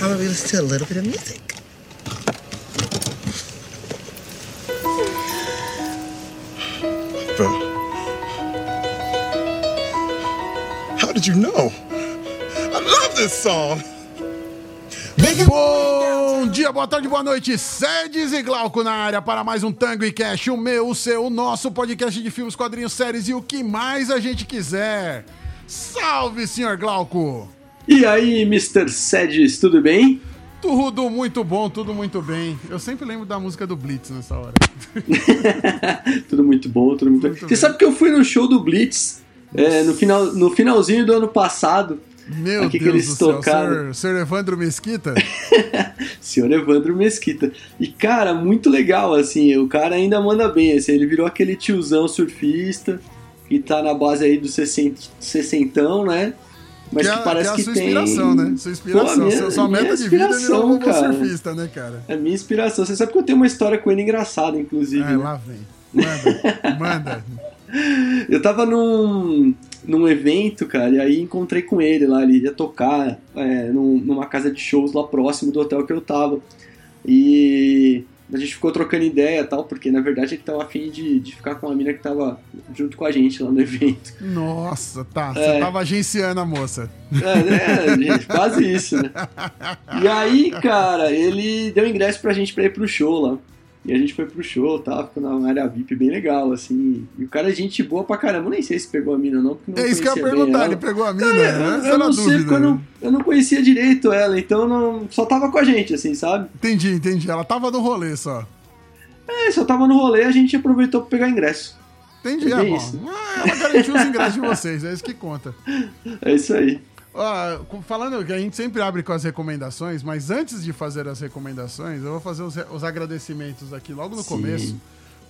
how about we listen to a little bit of music? Bro. How did you know? I love this song. Bom dia, boa tarde, boa noite. Sedes e Glauco na área para mais um Tango e Cash, o meu, o seu, o nosso podcast de filmes, quadrinhos, séries e o que mais a gente quiser. Salve, senhor Glauco! E aí, Mr. Sedges, tudo bem? Tudo muito bom, tudo muito bem. Eu sempre lembro da música do Blitz nessa hora. tudo muito bom, tudo muito, muito bem. Você sabe que eu fui no show do Blitz é, no, final, no finalzinho do ano passado. Meu Deus que eles do tocaram. Senhor, senhor Evandro Mesquita? senhor Evandro Mesquita. E, cara, muito legal, assim, o cara ainda manda bem, assim, ele virou aquele tiozão surfista que tá na base aí do sessentão, né? Mas que, que parece que, é a sua tem... inspiração, né? Sua inspiração. Pô, minha, sua meta de vida é virar um cara. surfista, né, cara? É minha inspiração. Você sabe que eu tenho uma história com ele engraçada, inclusive. É, né? lá vem. Manda, manda. Eu tava num, num evento, cara, e aí encontrei com ele lá. Ele ia tocar é, num, numa casa de shows lá próximo do hotel que eu tava. E a gente ficou trocando ideia e tal, porque na verdade ele tava afim de, de ficar com uma mina que tava junto com a gente lá no evento. Nossa, tá. Você é. tava agenciando a moça. É, né, gente, quase isso, né? E aí, cara, ele deu ingresso pra gente pra ir pro show lá. E a gente foi pro show, tava ficou na área VIP bem legal, assim. E o cara é gente boa pra caramba. Eu nem sei se pegou a mina não, porque não É isso que eu ia perguntar, ele pegou a mina, é, né? Eu, eu não sei, porque eu não, eu não conhecia direito ela, então não, só tava com a gente, assim, sabe? Entendi, entendi. Ela tava no rolê só. É, só tava no rolê, a gente aproveitou pra pegar ingresso. Entendi, é, é bom. Isso. Ah, ela garantiu os ingressos de vocês, é isso que conta. É isso aí. Uh, falando que a gente sempre abre com as recomendações, mas antes de fazer as recomendações, eu vou fazer os, os agradecimentos aqui logo no Sim. começo,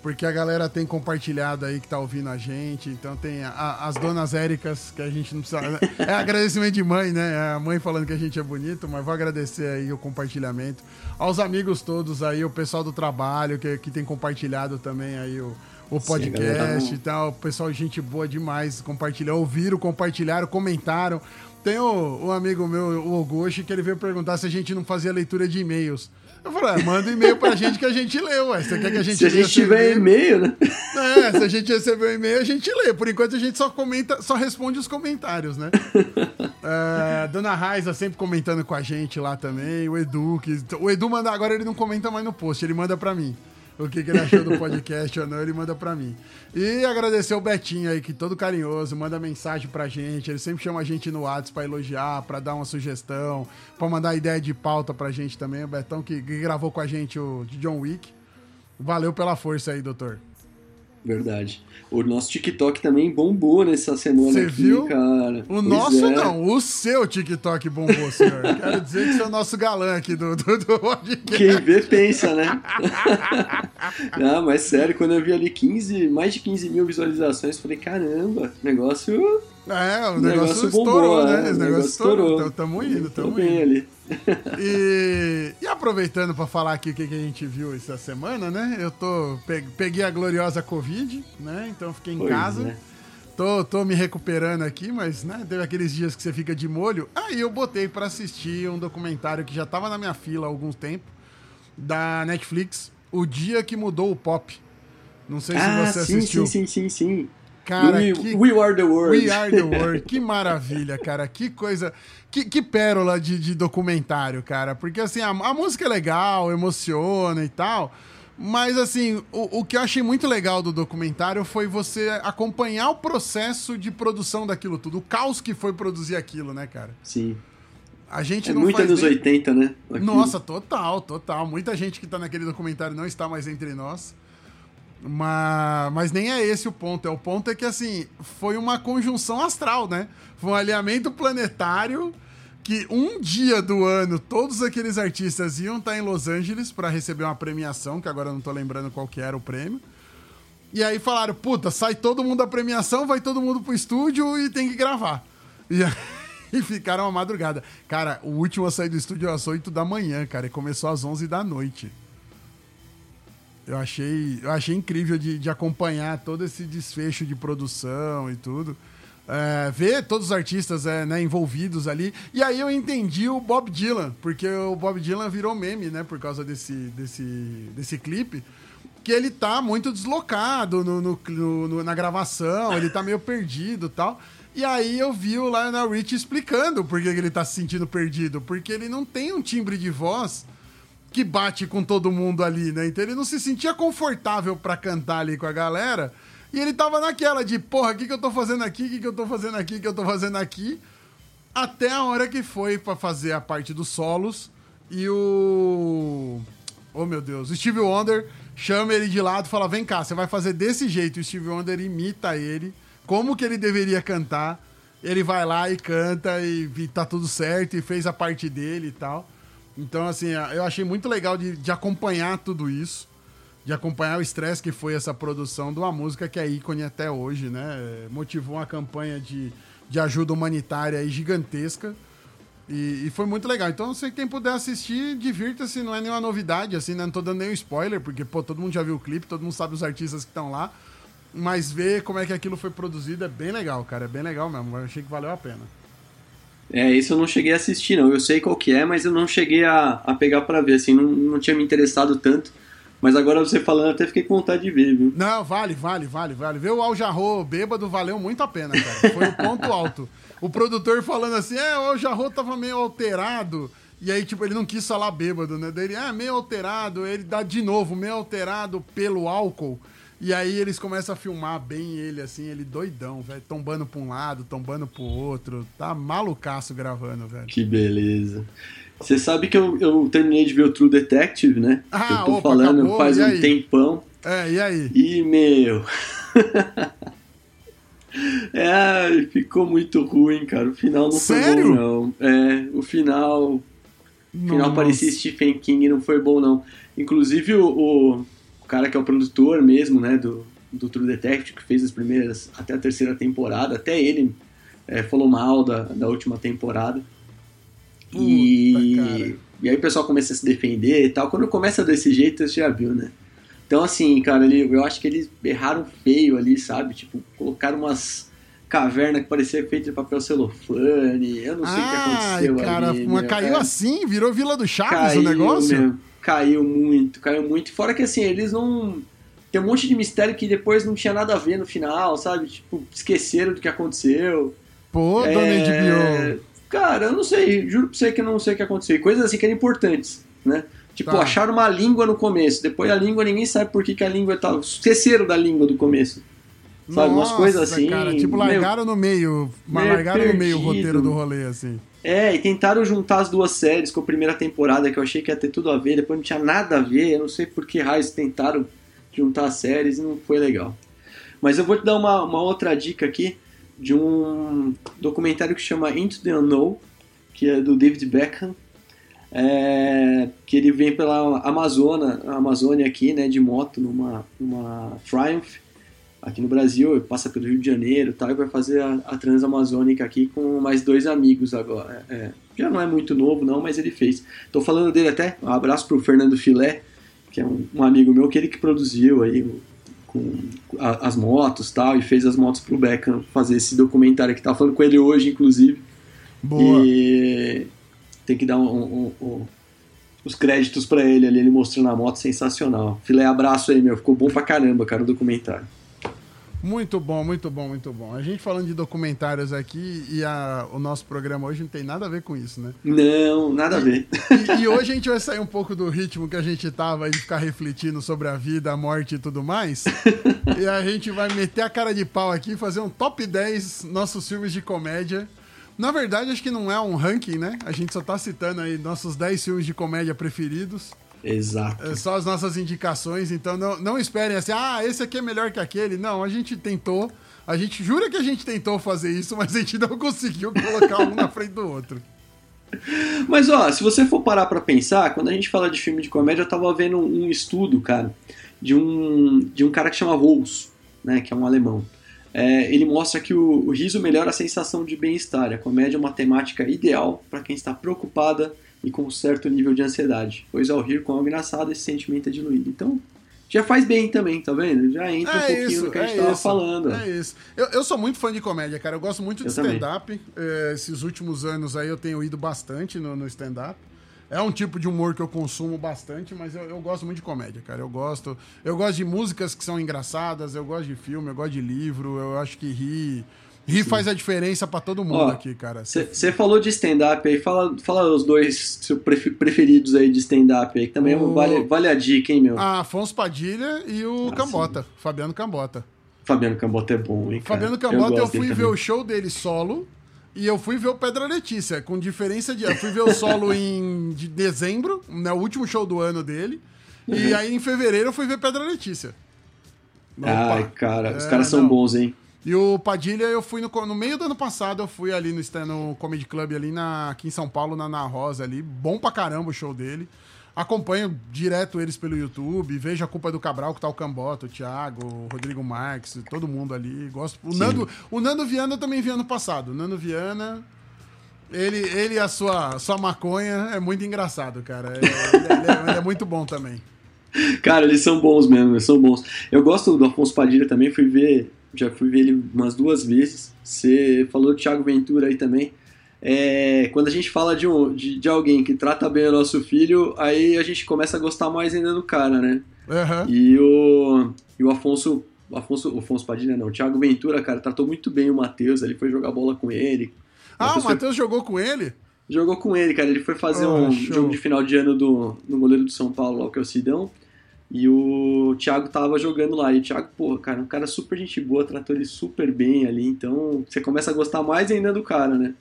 porque a galera tem compartilhado aí que tá ouvindo a gente, então tem a, as donas Éricas, que a gente não precisa. É agradecimento de mãe, né? É a mãe falando que a gente é bonito, mas vou agradecer aí o compartilhamento. Aos amigos todos aí, o pessoal do trabalho que, que tem compartilhado também aí o, o podcast Sim, e tal. O pessoal, gente boa demais, compartilhou, ouviram, compartilharam, comentaram. Tem o, um amigo meu, o Ogoshi, que ele veio perguntar se a gente não fazia leitura de e-mails. Eu falei, ah, manda um e-mail pra gente que a gente lê, ué. Você quer que a gente Se a gente tiver e-mail, né? É, se a gente receber um e-mail, a gente lê. Por enquanto a gente só comenta, só responde os comentários, né? é, Dona Raiza sempre comentando com a gente lá também. O Edu, que. O Edu manda. Agora ele não comenta mais no post, ele manda pra mim o que, que ele achou do podcast ou não, ele manda pra mim. E agradecer o Betinho aí, que todo carinhoso, manda mensagem pra gente. Ele sempre chama a gente no WhatsApp pra elogiar, pra dar uma sugestão, pra mandar ideia de pauta pra gente também. O Betão que, gravou com a gente o John Wick. Valeu pela força aí, doutor. Verdade. O nosso TikTok também bombou nessa semana Você aqui, viu? cara. O pois nosso é. não, o seu TikTok bombou, senhor. Quero dizer que você é o nosso galã aqui do, do, do podcast. Quem vê, pensa, né? não, mas sério, quando eu vi ali 15, mais de 15 mil visualizações, falei, caramba, negócio é, o, negócio, negócio estourou, bombou, né? É, o negócio estourou. Então, tamo indo, tamo indo. Bem ali. e, e aproveitando para falar aqui o que, que, a gente viu essa semana, né? Eu tô peguei a gloriosa Covid, né? Então fiquei em pois casa. É. Tô, tô me recuperando aqui, mas né, teve aqueles dias que você fica de molho. Aí eu botei para assistir um documentário que já tava na minha fila há algum tempo, da Netflix, O Dia que Mudou o Pop. Não sei ah, se você sim, assistiu. Sim, sim, sim, sim. Cara, we, que... we Are the World. We Are the World. Que maravilha, cara. Que coisa. Que, que pérola de, de, documentário, cara. Porque assim, a, a, música é legal, emociona e tal. Mas assim, o, o que eu achei muito legal do documentário foi você acompanhar o processo de produção daquilo tudo. O caos que foi produzir aquilo, né, cara? Sim. A gente é não muito anos nem... 80, né? Aquilo. Nossa, total, total. Muita gente que tá naquele documentário não está mais entre nós. Mas, mas nem é esse o ponto. É o ponto é que assim foi uma conjunção astral, né? Foi um alinhamento planetário que um dia do ano todos aqueles artistas iam estar em Los Angeles para receber uma premiação, que agora eu não tô lembrando qual que era o prêmio. E aí falaram, puta, sai todo mundo da premiação, vai todo mundo pro estúdio e tem que gravar. E, e ficaram a madrugada. Cara, o último a sair do estúdio às 8 da manhã, cara, e começou às 11 da noite. Eu achei, eu achei incrível de, de acompanhar todo esse desfecho de produção e tudo. é, ver todos os artistas é, né, envolvidos ali. E aí eu entendi o Bob Dylan, porque o Bob Dylan virou meme, né, por causa desse, desse, desse clipe. Que ele tá muito deslocado no, no, no na gravação, ele tá meio perdido tal. E aí eu vi o Lionel Rich explicando por que ele tá se sentindo perdido. Porque ele não tem um timbre de voz que bate com todo mundo ali, né? Então ele não se sentia confortável para cantar ali com a galera. E ele tava naquela de, porra, o que, que eu tô fazendo aqui? O que, que eu tô fazendo aqui? O que eu tô fazendo aqui? Até a hora que foi para fazer a parte dos solos. E o. Oh meu Deus, o Steve Wonder chama ele de lado e fala: vem cá, você vai fazer desse jeito. O Steve Wonder imita ele como que ele deveria cantar. Ele vai lá e canta e, e tá tudo certo e fez a parte dele e tal. Então, assim, eu achei muito legal de, de acompanhar tudo isso, de acompanhar o estresse que foi essa produção de uma música que é ícone até hoje, né? Motivou uma campanha de, de ajuda humanitária gigantesca. E, e, foi muito legal. Então, se quem puder assistir, divirta-se, não é nenhuma novidade, assim, né? Não tô dando nenhum spoiler, porque, pô, todo mundo já viu o clipe, todo mundo sabe os artistas que estão lá. Mas ver como é que aquilo foi produzido é bem legal, cara. É bem legal mesmo. Eu achei que valeu a pena. É, isso eu não cheguei a assistir, não. Eu sei qual que é, mas eu não cheguei a, a pegar para ver, assim, não, não tinha me interessado tanto. Mas agora você falando, até fiquei com vontade de ver, viu? Não, vale, vale, vale, vale. Ver o Al Jarro bêbado valeu muito a pena, cara. Foi o ponto alto. O produtor falando assim, é, o Al Jarro tava meio alterado. E aí, tipo, ele não quis falar bêbado, né? Daí ele, ah, meio alterado. Ele dá de novo, meio alterado pelo álcool. E aí eles começam a filmar bem ele, assim, ele doidão, velho. Tombando pra um lado, tombando pro outro. Tá malucaço gravando, velho. Que beleza. Você sabe que eu, eu terminei de ver o True Detective, né? Ah, eu tô opa, falando acabou, faz um aí? tempão. É, e aí? E, meu. é, ficou muito ruim, cara. O final não Sério? foi bom, não. É, o final. O final parecia Stephen King não foi bom, não. Inclusive, o, o cara que é o produtor mesmo, né, do, do True Detective, que fez as primeiras, até a terceira temporada, até ele é, falou mal da, da última temporada. Puta, e, e aí o pessoal começa a se defender e tal. Quando começa desse jeito, você já viu, né? Então, assim, cara, ele, eu acho que eles erraram feio ali, sabe? Tipo, colocaram umas cavernas que parecia feita de papel celofane. Eu não sei o que aconteceu cara, ali. Uma, caiu assim, virou Vila do Chaves caiu, o negócio? Meu, caiu muito, caiu muito. Fora que assim, eles não. Tem um monte de mistério que depois não tinha nada a ver no final, sabe? Tipo, esqueceram do que aconteceu. Pô, é... dona HBO. Cara, eu não sei, juro pra você que eu não sei o que aconteceu. Coisas assim que eram importantes, né? Tipo, tá. acharam uma língua no começo. Depois a língua, ninguém sabe por que, que a língua. Tá, esqueceram da língua do começo. Sabe? Nossa, Umas coisas assim. Cara, tipo, largaram meu, no meio. Largaram perdido. no meio o roteiro do rolê, assim. É, e tentaram juntar as duas séries com a primeira temporada, que eu achei que ia ter tudo a ver, depois não tinha nada a ver, eu não sei por que raios tentaram juntar as séries e não foi legal. Mas eu vou te dar uma, uma outra dica aqui de um documentário que chama Into the Unknown, que é do David Beckham, é, que ele vem pela Amazônia, Amazônia aqui, né, de moto, numa, numa Triumph, aqui no Brasil, passa pelo Rio de Janeiro tal, e vai fazer a, a Transamazônica aqui com mais dois amigos agora. É, já não é muito novo, não, mas ele fez. Estou falando dele até, um abraço para o Fernando Filé, que é um, um, amigo meu, que ele que produziu aí com a, as motos tal, e fez as motos para o Beckham fazer esse documentário que tá falando com ele hoje, inclusive. Boa. E tem que dar um, um, um os créditos para ele ali, ele mostrando a moto, sensacional. Filé, abraço aí, meu, ficou bom pra caramba, cara, o documentário. Muito bom, muito bom, muito bom. A gente falando de documentários aqui e a, o nosso programa hoje não tem nada a ver com isso, né? Não, nada a ver. E, e, hoje a gente vai sair um pouco do ritmo que a gente tava de ficar refletindo sobre a vida, a morte e tudo mais. e a gente vai meter a cara de pau aqui e fazer um top 10 nossos filmes de comédia. Na verdade, acho que não é um ranking, né? A gente só tá citando aí nossos 10 filmes de comédia preferidos. Exato. É só as nossas indicações, então não, não esperem assim, ah, esse aqui é melhor que aquele. Não, a gente tentou, a gente jura que a gente tentou fazer isso, mas a gente não conseguiu colocar um na frente do outro. Mas ó, se você for parar para pensar, quando a gente fala de filme de comédia, eu tava vendo um, estudo, cara, de um, de um cara que chama Wolfs, né, que é um alemão. É, ele mostra que o, o riso melhora a sensação de bem-estar. A comédia é uma temática ideal para quem está preocupada e com um certo nível de ansiedade, pois ao rir com algo engraçado esse sentimento é diluído. Então, já faz bem também, tá vendo? Já entra É um pouquinho isso, no que a gente é tava isso, falando. É isso. Eu, eu sou muito fã de comédia, cara. Eu gosto muito de stand-up. É, esses últimos anos aí eu tenho ido bastante no, no stand-up. É um tipo de humor que eu consumo bastante, mas eu, eu gosto muito de comédia, cara. Eu gosto, eu gosto de músicas que são engraçadas, eu gosto de filme, eu gosto de livro. Eu acho que rir, rir faz a diferença pra todo mundo Ó, aqui, cara. Você falou de stand-up aí, fala, fala os dois seus pref- preferidos aí de stand-up aí, que também O- vale, vale a dica, hein, meu? Ah, Afonso Padilha e o Ah, Cambota, Fabiano Cambota. Fabiano Cambota é bom, hein, cara? Fabiano Cambota, eu, gosto fui ver também. o show dele solo e eu fui ver o Pedra Letícia, com diferença de. Eu fui ver o solo em de dezembro, né, o último show do ano dele. Uhum. E aí em fevereiro eu fui ver Pedra Letícia. Ai, Opa. cara, os É, caras são não. bons, hein? E o Padilha, eu fui no, no meio do ano passado, eu fui ali no, no Comedy Club ali na, aqui em São Paulo, na Ana Rosa ali. Bom pra caramba o show dele. Acompanho direto eles pelo YouTube, vejo a culpa do Cabral, que tá o Cambota, o Thiago, o Rodrigo Marques, todo mundo ali. Gosto. O Nando, o Nando Viana eu também vi ano passado. O Nando Viana, ele, ele e a sua, sua maconha é muito engraçado, cara. É- ele, é, ele é muito bom também. Cara, eles são bons mesmo, eles são bons. Eu gosto do Afonso Padilha também, fui ver, já fui ver ele umas duas vezes. Você falou do Thiago Ventura aí também. É, quando a gente fala de, um, de, de alguém que trata bem o nosso filho, aí a gente começa a gostar mais ainda do cara, né? Aham. E o, e o Afonso, Afonso, Afonso Padilha não, o Thiago Ventura, cara, tratou muito bem o Matheus, ele foi jogar bola com ele. Ah, o Matheus jogou com ele? Jogou com ele, cara. Ele foi fazer Oh, um show. jogo de final de ano do, no goleiro do São Paulo, lá, que é o Sidão. E o Thiago tava jogando lá. E o Thiago, pô, cara, um cara super gente boa, tratou ele super bem ali. Então você começa a gostar mais ainda do cara, né?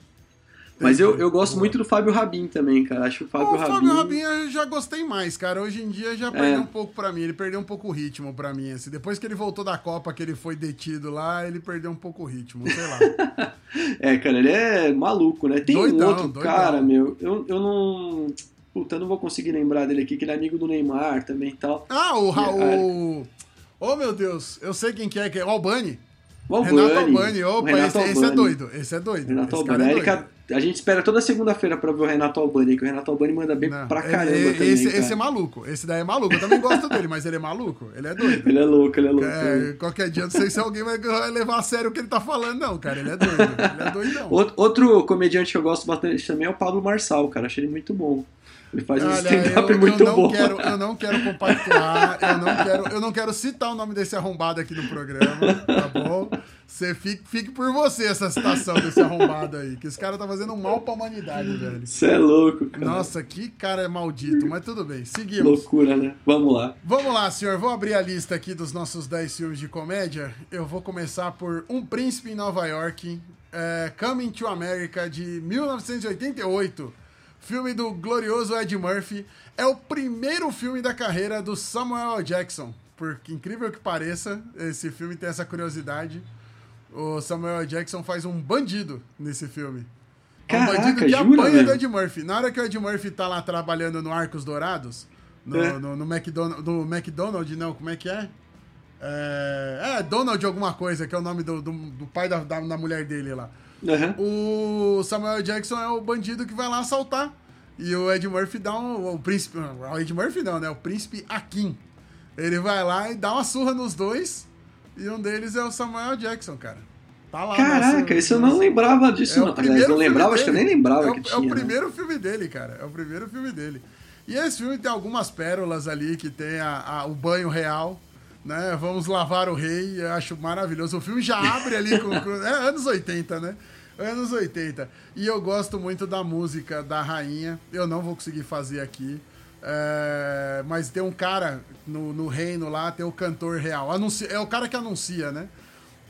Mas eu, eu gosto muito do Fábio Rabin também, cara. Acho que o Fábio o Rabin. Fábio Rabin eu já gostei mais, cara. Hoje em dia já perdeu É. um pouco pra mim. Ele perdeu um pouco o ritmo pra mim. Assim. Depois que ele voltou da Copa, que ele foi detido lá, ele perdeu um pouco o ritmo. Sei lá. É, cara, ele é maluco, né? Tem Doidão, um outro doidão. cara, meu. Eu, eu não. Puta, eu não vou conseguir lembrar dele aqui, que ele é amigo do Neymar também e tal. Ah, o É, Raul. Oh, meu Deus. Eu sei quem que é. Que é o Albani. O Albani, Renato Albani. o Opa, Renato esse, esse é Albani. doido. Esse é doido. Renato esse Albani. é doido. a gente espera toda segunda-feira pra ver o Renato Albani, que o Renato Albani manda bem Não, pra ele- caramba ele- também, esse, cara. esse é maluco. Esse daí é maluco. Eu também gosto dele, mas ele é maluco. Ele é doido. Ele é louco, ele é louco. É, qualquer dia, não sei se alguém vai levar a sério o que ele tá falando, não, cara. Ele é doido. Ele é doidão. Outro, outro comediante que eu gosto bastante também é o Pablo Marçal, cara. Achei ele muito bom. Ele faz um Olha, stand-up eu, muito eu não bom. Quero, eu não quero compactuar, eu não quero, eu não quero citar o nome desse arrombado aqui no programa, tá bom? Você fique, fique por você essa citação desse arrombado aí, que esse cara tá fazendo mal pra humanidade, velho. Você é louco, cara. Nossa, que cara é maldito, mas tudo bem, seguimos. Loucura, né? Vamos lá. Vamos lá, senhor. Vou abrir a lista aqui dos nossos 10 filmes de comédia. Eu vou começar por Um Príncipe em Nova York, é, Coming to America, de 1988. Filme do glorioso Ed Murphy. É o primeiro filme da carreira do Samuel L. Jackson. Por incrível que pareça, esse filme tem essa curiosidade. O Samuel L. Jackson faz um bandido nesse filme. É um Caraca, bandido que jura, apanha do Ed Murphy. Na hora que o Ed Murphy tá lá trabalhando no Arcos Dourados, no, É. no, no McDonald's, do McDonald's, não, como é que é? É, é Donald alguma coisa, que é o nome do, do, do pai da, da, da mulher dele lá. Aham. O Samuel Jackson é o bandido que vai lá assaltar. E o Ed Murphy dá um. O príncipe. O Ed Murphy não, né? O príncipe Akin. Ele vai lá e dá uma surra nos dois. E um deles é o Samuel Jackson, cara. Tá lá. Caraca, isso eu não lembrava disso, é não. Aliás, não lembrava, acho que eu nem lembrava é o, que É tinha. o né? primeiro filme dele, cara. É o primeiro filme dele. E esse filme tem algumas pérolas ali que tem a, a- o banho real, né? Vamos lavar o rei, eu acho maravilhoso. O filme já abre ali com, é anos 80, né? Anos 80. E eu gosto muito da música da rainha. Eu não vou conseguir fazer aqui. É, mas tem um cara no, no reino lá, tem o cantor real. Anuncia, é o cara que anuncia, né?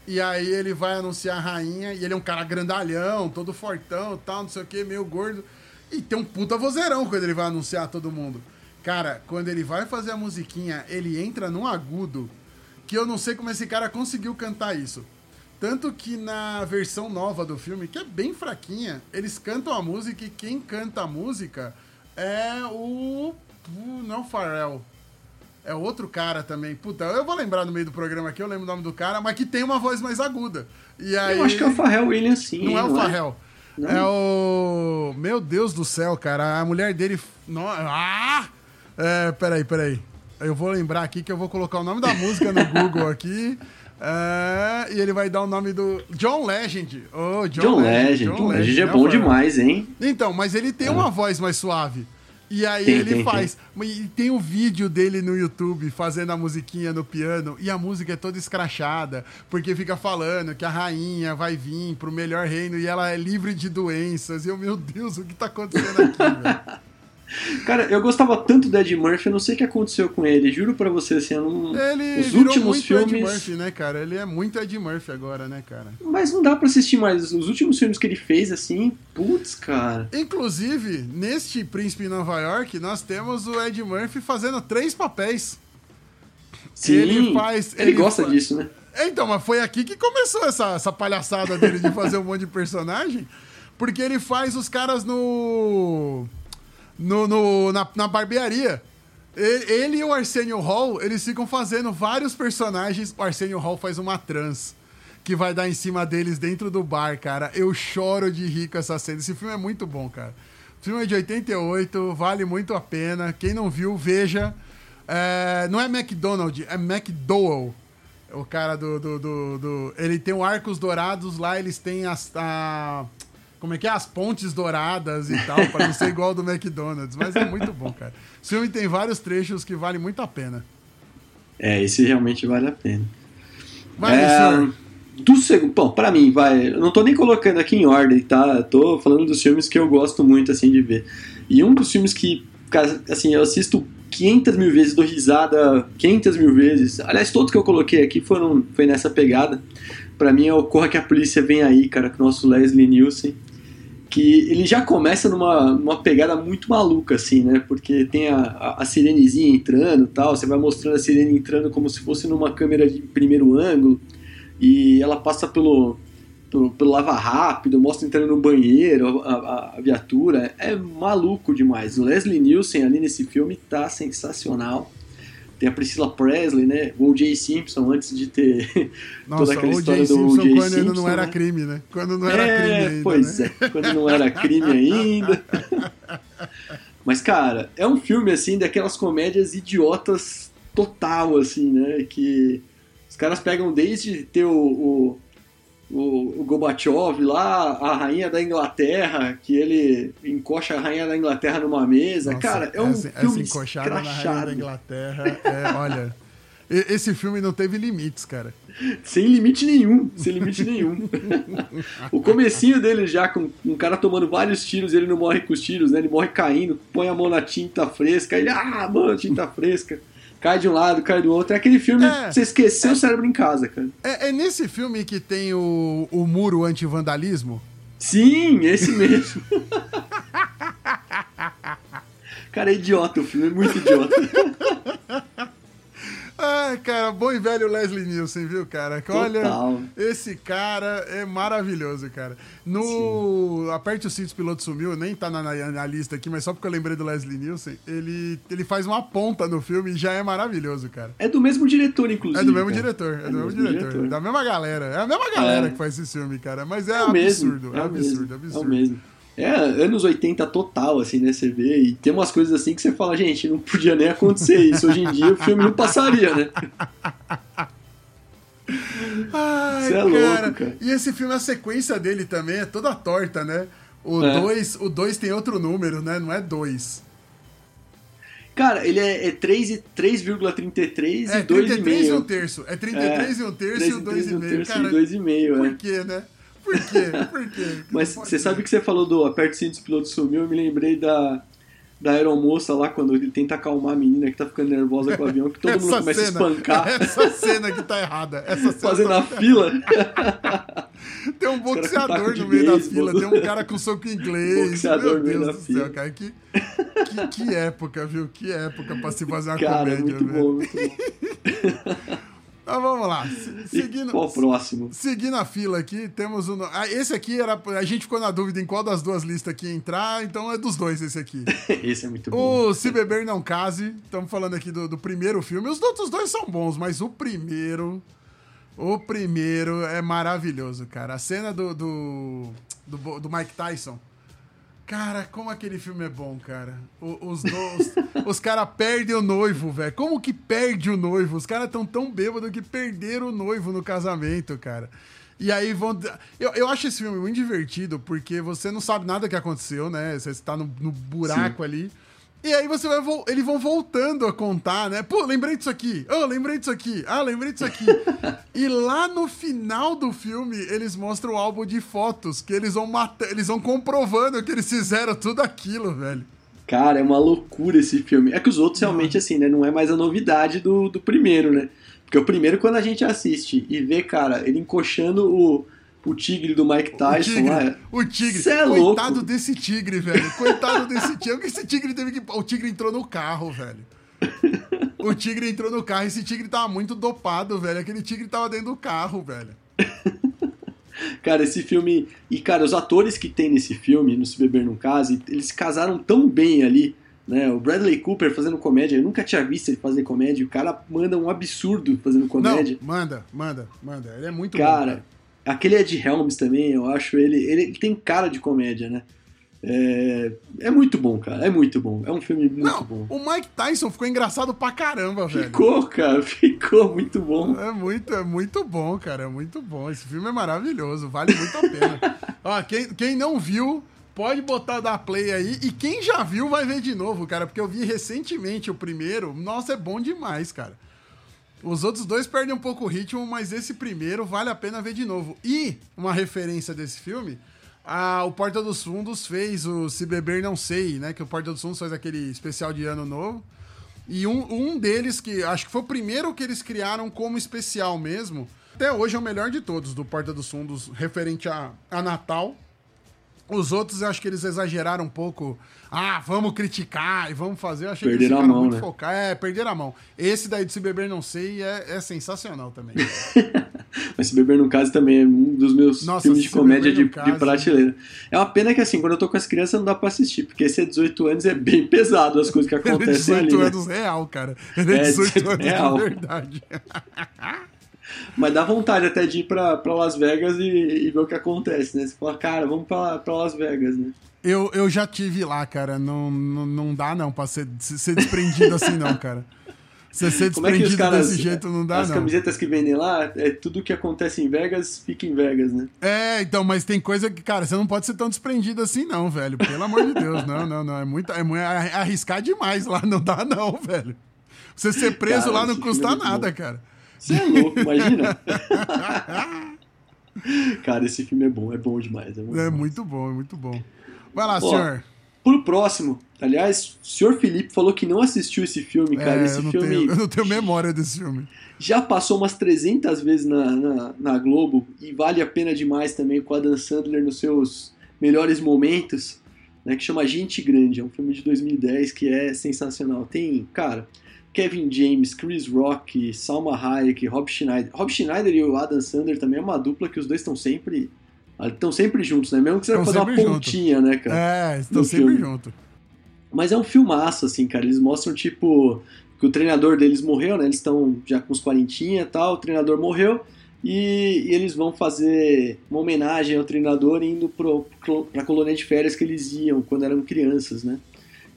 E aí ele vai anunciar a rainha, e ele é um cara grandalhão, todo fortão tal, não sei o que, meio gordo. E tem um puta vozeirão quando ele vai anunciar todo mundo. Cara, quando ele vai fazer a musiquinha, ele entra num agudo que eu não sei como esse cara conseguiu cantar isso. Tanto que na versão nova do filme, que é bem fraquinha, eles cantam a música e quem canta a música é o. Não é o Pharrell. É outro cara também. Puta, eu vou lembrar no meio do programa aqui, eu lembro o nome do cara, mas que tem uma voz mais aguda. E aí, Eu acho que é o Pharrell Williams, sim. Não é o Pharrell. Não? É o. Meu Deus do céu, cara. A mulher dele. Ah! É, peraí, peraí. Eu vou lembrar aqui que eu vou colocar o nome da música no Google aqui. É, e ele vai dar o nome do John Legend. Oh, John, John Legend. John, John Legend, Legend é bom demais, hein? Então, mas ele tem uma voz mais suave. E aí tem, ele tem, faz. Tem. E tem um vídeo dele no YouTube fazendo a musiquinha no piano. E a música é toda escrachada. Porque fica falando que a rainha vai vir pro melhor reino e ela é livre de doenças. E eu, meu Deus, o que tá acontecendo aqui, velho? Cara, eu gostava tanto do Ed Murphy, eu não sei o que aconteceu com ele. Juro pra você, assim, eu não... Ele os últimos muito filmes. Ed Murphy, né, cara? Ele é muito Ed Murphy agora, né, cara? Mas não dá pra assistir mais. Os últimos filmes que ele fez, assim, putz, cara. Inclusive, neste Príncipe em Nova York, nós temos o Ed Murphy fazendo três papéis. Sim, ele faz. Ele, ele gosta faz... disso, né? Então, mas foi aqui que começou essa, essa palhaçada dele de fazer um monte de personagem. Porque ele faz os caras no no, no na, na, barbearia. Ele, ele, e o Arsenio Hall, eles ficam fazendo vários personagens. O Arsenio Hall faz uma trans que vai dar em cima deles dentro do bar, cara. Eu choro de rir com essa cena. Esse filme é muito bom, cara. O filme é de 88, vale muito a pena. Quem não viu, veja. É, não é McDonald, é McDowell. O cara do, do, do, do, Ele tem o Arcos Dourados lá, eles têm as, a como é que é? As pontes douradas e tal, para não ser igual do McDonald's. Mas é muito bom, cara. O filme tem vários trechos que valem muito a pena. É, esse realmente vale a pena. Vai, é, senhor. Do segundo, bom, para mim, vai. Eu não tô nem colocando aqui em ordem, tá? Eu tô falando dos filmes que eu gosto muito, assim, de ver. E um dos filmes que, assim, eu assisto 500 mil vezes, dou risada 500 mil vezes. Aliás, todos que eu coloquei aqui foram, foi nessa pegada. Para mim é o Corra que a Polícia Vem Aí, cara, com o nosso Leslie Nielsen que ele já começa numa, numa pegada muito maluca, assim, né? Porque tem a, a, a sirenezinha entrando tal, você vai mostrando a sirene entrando como se fosse numa câmera de primeiro ângulo, e ela passa pelo, pelo, pelo lava rápido, mostra entrando no banheiro, a, a, a, viatura, é maluco demais. O Leslie Nielsen ali nesse filme tá sensacional. Tem a Priscilla Presley, né? O O.J. Simpson, antes de ter Nossa, toda aquela história do O.J. Simpson. quando Simpson, não era né? crime, né? Quando não era é, crime ainda, Pois né? é, quando não era crime ainda. Mas, cara, é um filme, assim, daquelas comédias idiotas total, assim, né? Que os caras pegam desde ter o, o o, o Gorbachev lá, a rainha da Inglaterra, que ele encoxa a rainha da Inglaterra numa mesa. Nossa, Cara, é um essa, filme essa encoxada na rainha da Inglaterra, é, olha... Esse filme não teve limites, cara. Sem limite nenhum, sem limite nenhum. o comecinho dele já, com um cara tomando vários tiros, ele não morre com os tiros, né? Ele morre caindo, põe a mão na tinta fresca, ele, ah, mano, tinta fresca cai de um lado, cai do outro. É aquele filme é, que você esqueceu é, o cérebro em casa, cara. É, é, nesse filme que tem o, o muro anti-vandalismo? Sim, esse mesmo. cara, é idiota o filme, é muito idiota. Ai, cara, bom e velho Leslie Nielsen, viu, cara? Olha, Total. esse cara é maravilhoso, cara. No Sim. Aperte o Cinto, Piloto Sumiu, nem tá na, na, lista aqui, mas só porque eu lembrei do Leslie Nielsen, ele, ele faz uma ponta no filme e já é maravilhoso, cara. É do mesmo diretor, inclusive. É do mesmo cara. diretor, é, é do mesmo, mesmo diretor, diretor. Da mesma galera. É a mesma galera é. que faz esse filme, cara. Mas é, é absurdo, é, é absurdo, absurdo. É o mesmo. É anos 80 total, assim, né? Você vê. E tem umas coisas assim que você fala, gente, não podia nem acontecer isso. Hoje em dia o filme não passaria, né? Ai, Você é cara. louco, cara. E esse filme, a sequência dele também é toda torta, né? O 2 é. o dois tem outro número, né? Não é 2. Cara, ele é 3,33 é, e 2,5. É 33 e um terço. É 33 é, e um terço e 2,5. Cara, e 2,5, Por é. quê, né? Por quê? Por quê? Mas você sabe que você falou do aperte cinto o piloto sumiu, eu me lembrei da, da aeromoça lá, quando ele tenta acalmar a menina que tá ficando nervosa com o avião, que todo essa mundo começa cena, a espancar. Essa cena que tá errada. Essa Fazendo tá... a fila. tem um boxeador no meio da fila, tem um cara com soco inglês. Boxeador Meu Deus do fila. céu, cara. Que, que, que, época, viu? Que época pra se fazer uma cara, comédia, muito Bom, muito bom. Mas vamos lá. Seguindo, qual o próximo? Seguindo a fila aqui, temos o. Ah, esse aqui era. A gente ficou na dúvida em qual das duas listas aqui entrar, então é dos dois esse aqui. esse é muito bom. O Se Beber Não Case. Estamos falando aqui do, do primeiro filme. Os outros dois são bons, mas o primeiro. O primeiro é maravilhoso, cara. A cena do, do, do, do Mike Tyson Cara, como aquele filme é bom, cara. O- Os, os, os caras perdem o noivo, velho. Como que perde o noivo? Os caras estão tão bêbados que perderam o noivo no casamento, cara. E aí vão. Eu, eu acho esse filme muito divertido porque você não sabe nada que aconteceu, né? Você está no, no buraco ali. E aí você vai. Eles vão voltando a contar, né? Pô, lembrei disso aqui. Oh, lembrei disso aqui. Ah, lembrei disso aqui. e lá no final do filme, eles mostram o álbum de fotos que eles vão matando. Eles vão comprovando que eles fizeram tudo aquilo, velho. Cara, é uma loucura esse filme. É que os outros realmente, assim, né? Não é mais a novidade do, do primeiro, né? Porque o primeiro, quando a gente assiste e vê, cara, ele encoxando o, o tigre do Mike O Tyson tigre, lá. o tigre. Cê é Coitado louco. desse tigre, velho. Coitado desse tigre. Porque esse tigre teve que. O tigre entrou no carro, velho. O tigre entrou no carro. Esse tigre tava muito dopado, velho. Aquele tigre tava dentro do carro, velho. Cara, esse filme. E, cara, os atores que tem nesse filme, no Se Beber Não Case, eles se casaram tão bem ali. Né? O Bradley Cooper fazendo comédia, eu nunca tinha visto ele fazer comédia. O cara manda um absurdo fazendo comédia. Não, manda, manda, manda. Ele é muito bom. Cara, aquele Ed Helms também, eu acho ele, ele. tem cara de comédia, né? É, é muito bom, cara. É muito bom. É um filme muito Não, bom. o Mike Tyson ficou engraçado pra caramba, velho. Ficou, cara. Ficou muito bom. É muito, é muito bom, cara. É muito bom. Esse filme é maravilhoso. Vale muito a pena. Ó, quem, quem não viu, pode botar da play aí. E quem já viu, vai ver de novo, cara. Porque eu vi recentemente o primeiro. Nossa, é bom demais, cara. Os outros dois perdem um pouco o ritmo, mas esse primeiro vale a pena ver de novo. E uma referência desse filme. a- o Porta dos Fundos fez o Se Beber Não Sei, né? Que o Porta dos Fundos faz aquele especial de ano novo. E um, um deles, que acho que foi o primeiro que eles criaram como especial mesmo, até hoje é o melhor de todos, do Porta dos Fundos, referente a, a Natal. Os outros, eu acho que eles exageraram um pouco. Ah, vamos criticar e vamos fazer. Eu achei que Perderam eles a ficaram mão, muito né? focados. É, perderam a mão. Esse daí de Se Beber Não Sei é, é sensacional também. Mas Se Beber no Caso também é um dos meus Nossa, filmes de comédia de, no de Caso- prateleira. É uma pena que, assim, quando eu tô com as crianças não dá pra assistir, porque esse é 18 anos é bem pesado as coisas que Ele é acontecem 18 ali. né? anos real, cara. Ele é É, 18 18 anos real. de verdade. Mas dá vontade até de ir pra, pra Las Vegas e, e ver o que acontece, né? Você fala, cara, vamos pra, pra Las Vegas, né? Eu, eu já tive lá, cara. Não, não, não dá não pra ser, ser desprendido assim, não, cara. Você ser Como é desprendido caras. desse jeito não dá, as não. camisetas que vendem lá, é tudo que acontece em Vegas fica em Vegas, né? É, então, mas tem coisa que, cara, você não pode ser tão desprendido assim, não, velho. Pelo amor de Deus, não, não, não. É muito, é é arriscar demais lá, não dá, não, velho. Você ser preso Cara, lá não custa nada, bom. cara. Você é louco, imagina. cara, esse filme é bom, é bom demais. É, bom É muito bom, é muito bom. Vai lá, Ó, senhor. Pro próximo, aliás, o senhor Felipe falou que não assistiu esse filme, cara. É, esse eu, não filme tenho, eu não tenho memória desse filme. já passou umas 300 vezes na, na, na Globo e vale a pena demais também com a Dan Sandler nos seus melhores momentos, né, que chama Gente Grande. É um filme de 2010 que é sensacional. Tem, cara, Kevin James, Chris Rock, Salma Hayek, Rob Schneider. Rob Schneider e o Adam Sandler também é uma dupla que os dois estão sempre estão sempre juntos, né? Mesmo que você vai fazer uma junto. pontinha, né, cara? É, estão sempre juntos. Mas é um filmaço, assim, cara. Eles mostram, tipo, que o treinador deles morreu, né? Eles estão já com uns quarentinha e tal, o treinador morreu. E, e eles vão fazer uma homenagem ao treinador indo pro, pro, pra colônia de férias que eles iam quando eram crianças, né?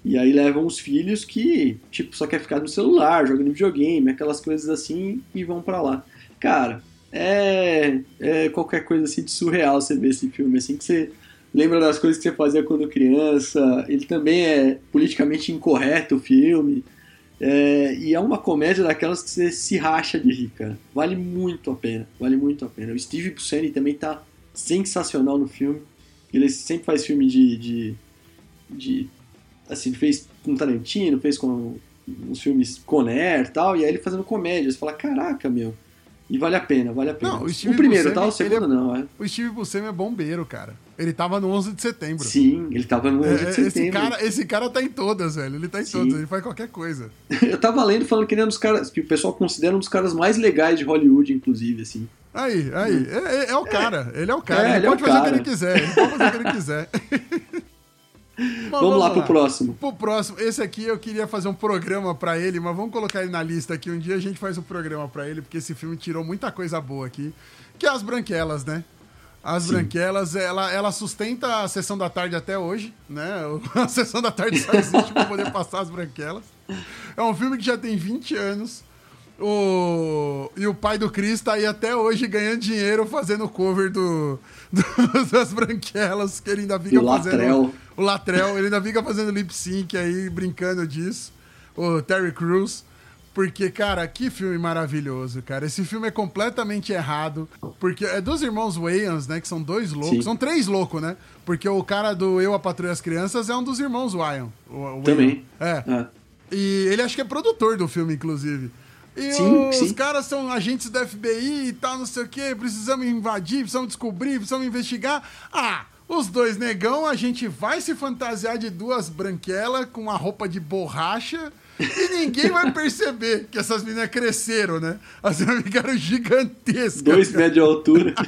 E aí levam os filhos que, tipo, só quer ficar no celular, jogando videogame, aquelas coisas assim, e vão pra lá. Cara, é, é qualquer coisa assim de surreal você ver esse filme, assim, que você lembra das coisas que você fazia quando criança. Ele também é politicamente incorreto o filme. É, e é uma comédia daquelas que você se racha de rir, cara. Vale muito a pena, vale muito a pena. O Steve Buscemi também tá sensacional no filme. Ele sempre faz filme de. de, de assim, ele fez com Tarantino, fez com uns filmes Conner e tal, e aí ele fazendo comédia. Você fala, caraca, meu. E vale a pena, vale a pena. Não, o o, primeiro, Buscemi, tá? O ele segundo não, é. O Steve Buscemi é bombeiro, cara. Ele tava no 11 de setembro. Sim, ele tava no 11 É, de esse, setembro. cara, esse cara tá em todas, velho. Ele tá em Sim. todas, ele faz qualquer coisa. Eu tava lendo falando que ele é um dos caras que o pessoal considera um dos caras mais legais de Hollywood, inclusive, assim. Aí, aí, é, é- é o cara, ele é o cara. É, ele, ele é pode fazer o que ele quiser, ele pode fazer o que ele quiser. Mas Vamos, lá pro próximo. Pro próximo, esse aqui eu queria fazer um programa pra ele, mas vamos colocar ele na lista aqui. Um dia a gente faz um programa pra ele, porque esse filme tirou muita coisa boa aqui. Que é As Branquelas, né? As Sim. Branquelas, ela, ela sustenta a sessão da tarde até hoje, né? A sessão da tarde só existe pra poder passar as Branquelas. É um filme que já tem 20 anos. O... E o pai do Chris tá aí até hoje ganhando dinheiro fazendo cover do... do- das Branquelas, que ele ainda fica E fazendo. O Latrell, ele ainda fica fazendo lip sync aí, brincando disso. O Terry Crews. Porque, cara, que filme maravilhoso, cara. Esse filme é completamente errado. Porque é dos irmãos Wayans, né? Que são dois loucos. Sim. São três loucos, né? Porque o cara do Eu, a Patrulha as Crianças é um dos irmãos Wyan. Também. É. Ah, E ele acho que é produtor do filme, inclusive. E Sim, os sim. caras são agentes da FBI e tal, não sei o quê. Precisamos invadir, precisamos descobrir, precisamos investigar. Ah, os dois negão, a gente vai se fantasiar de duas branquelas com uma roupa de borracha. E ninguém vai perceber que essas meninas cresceram, né? As meninas ficaram gigantescas. dois metros de altura.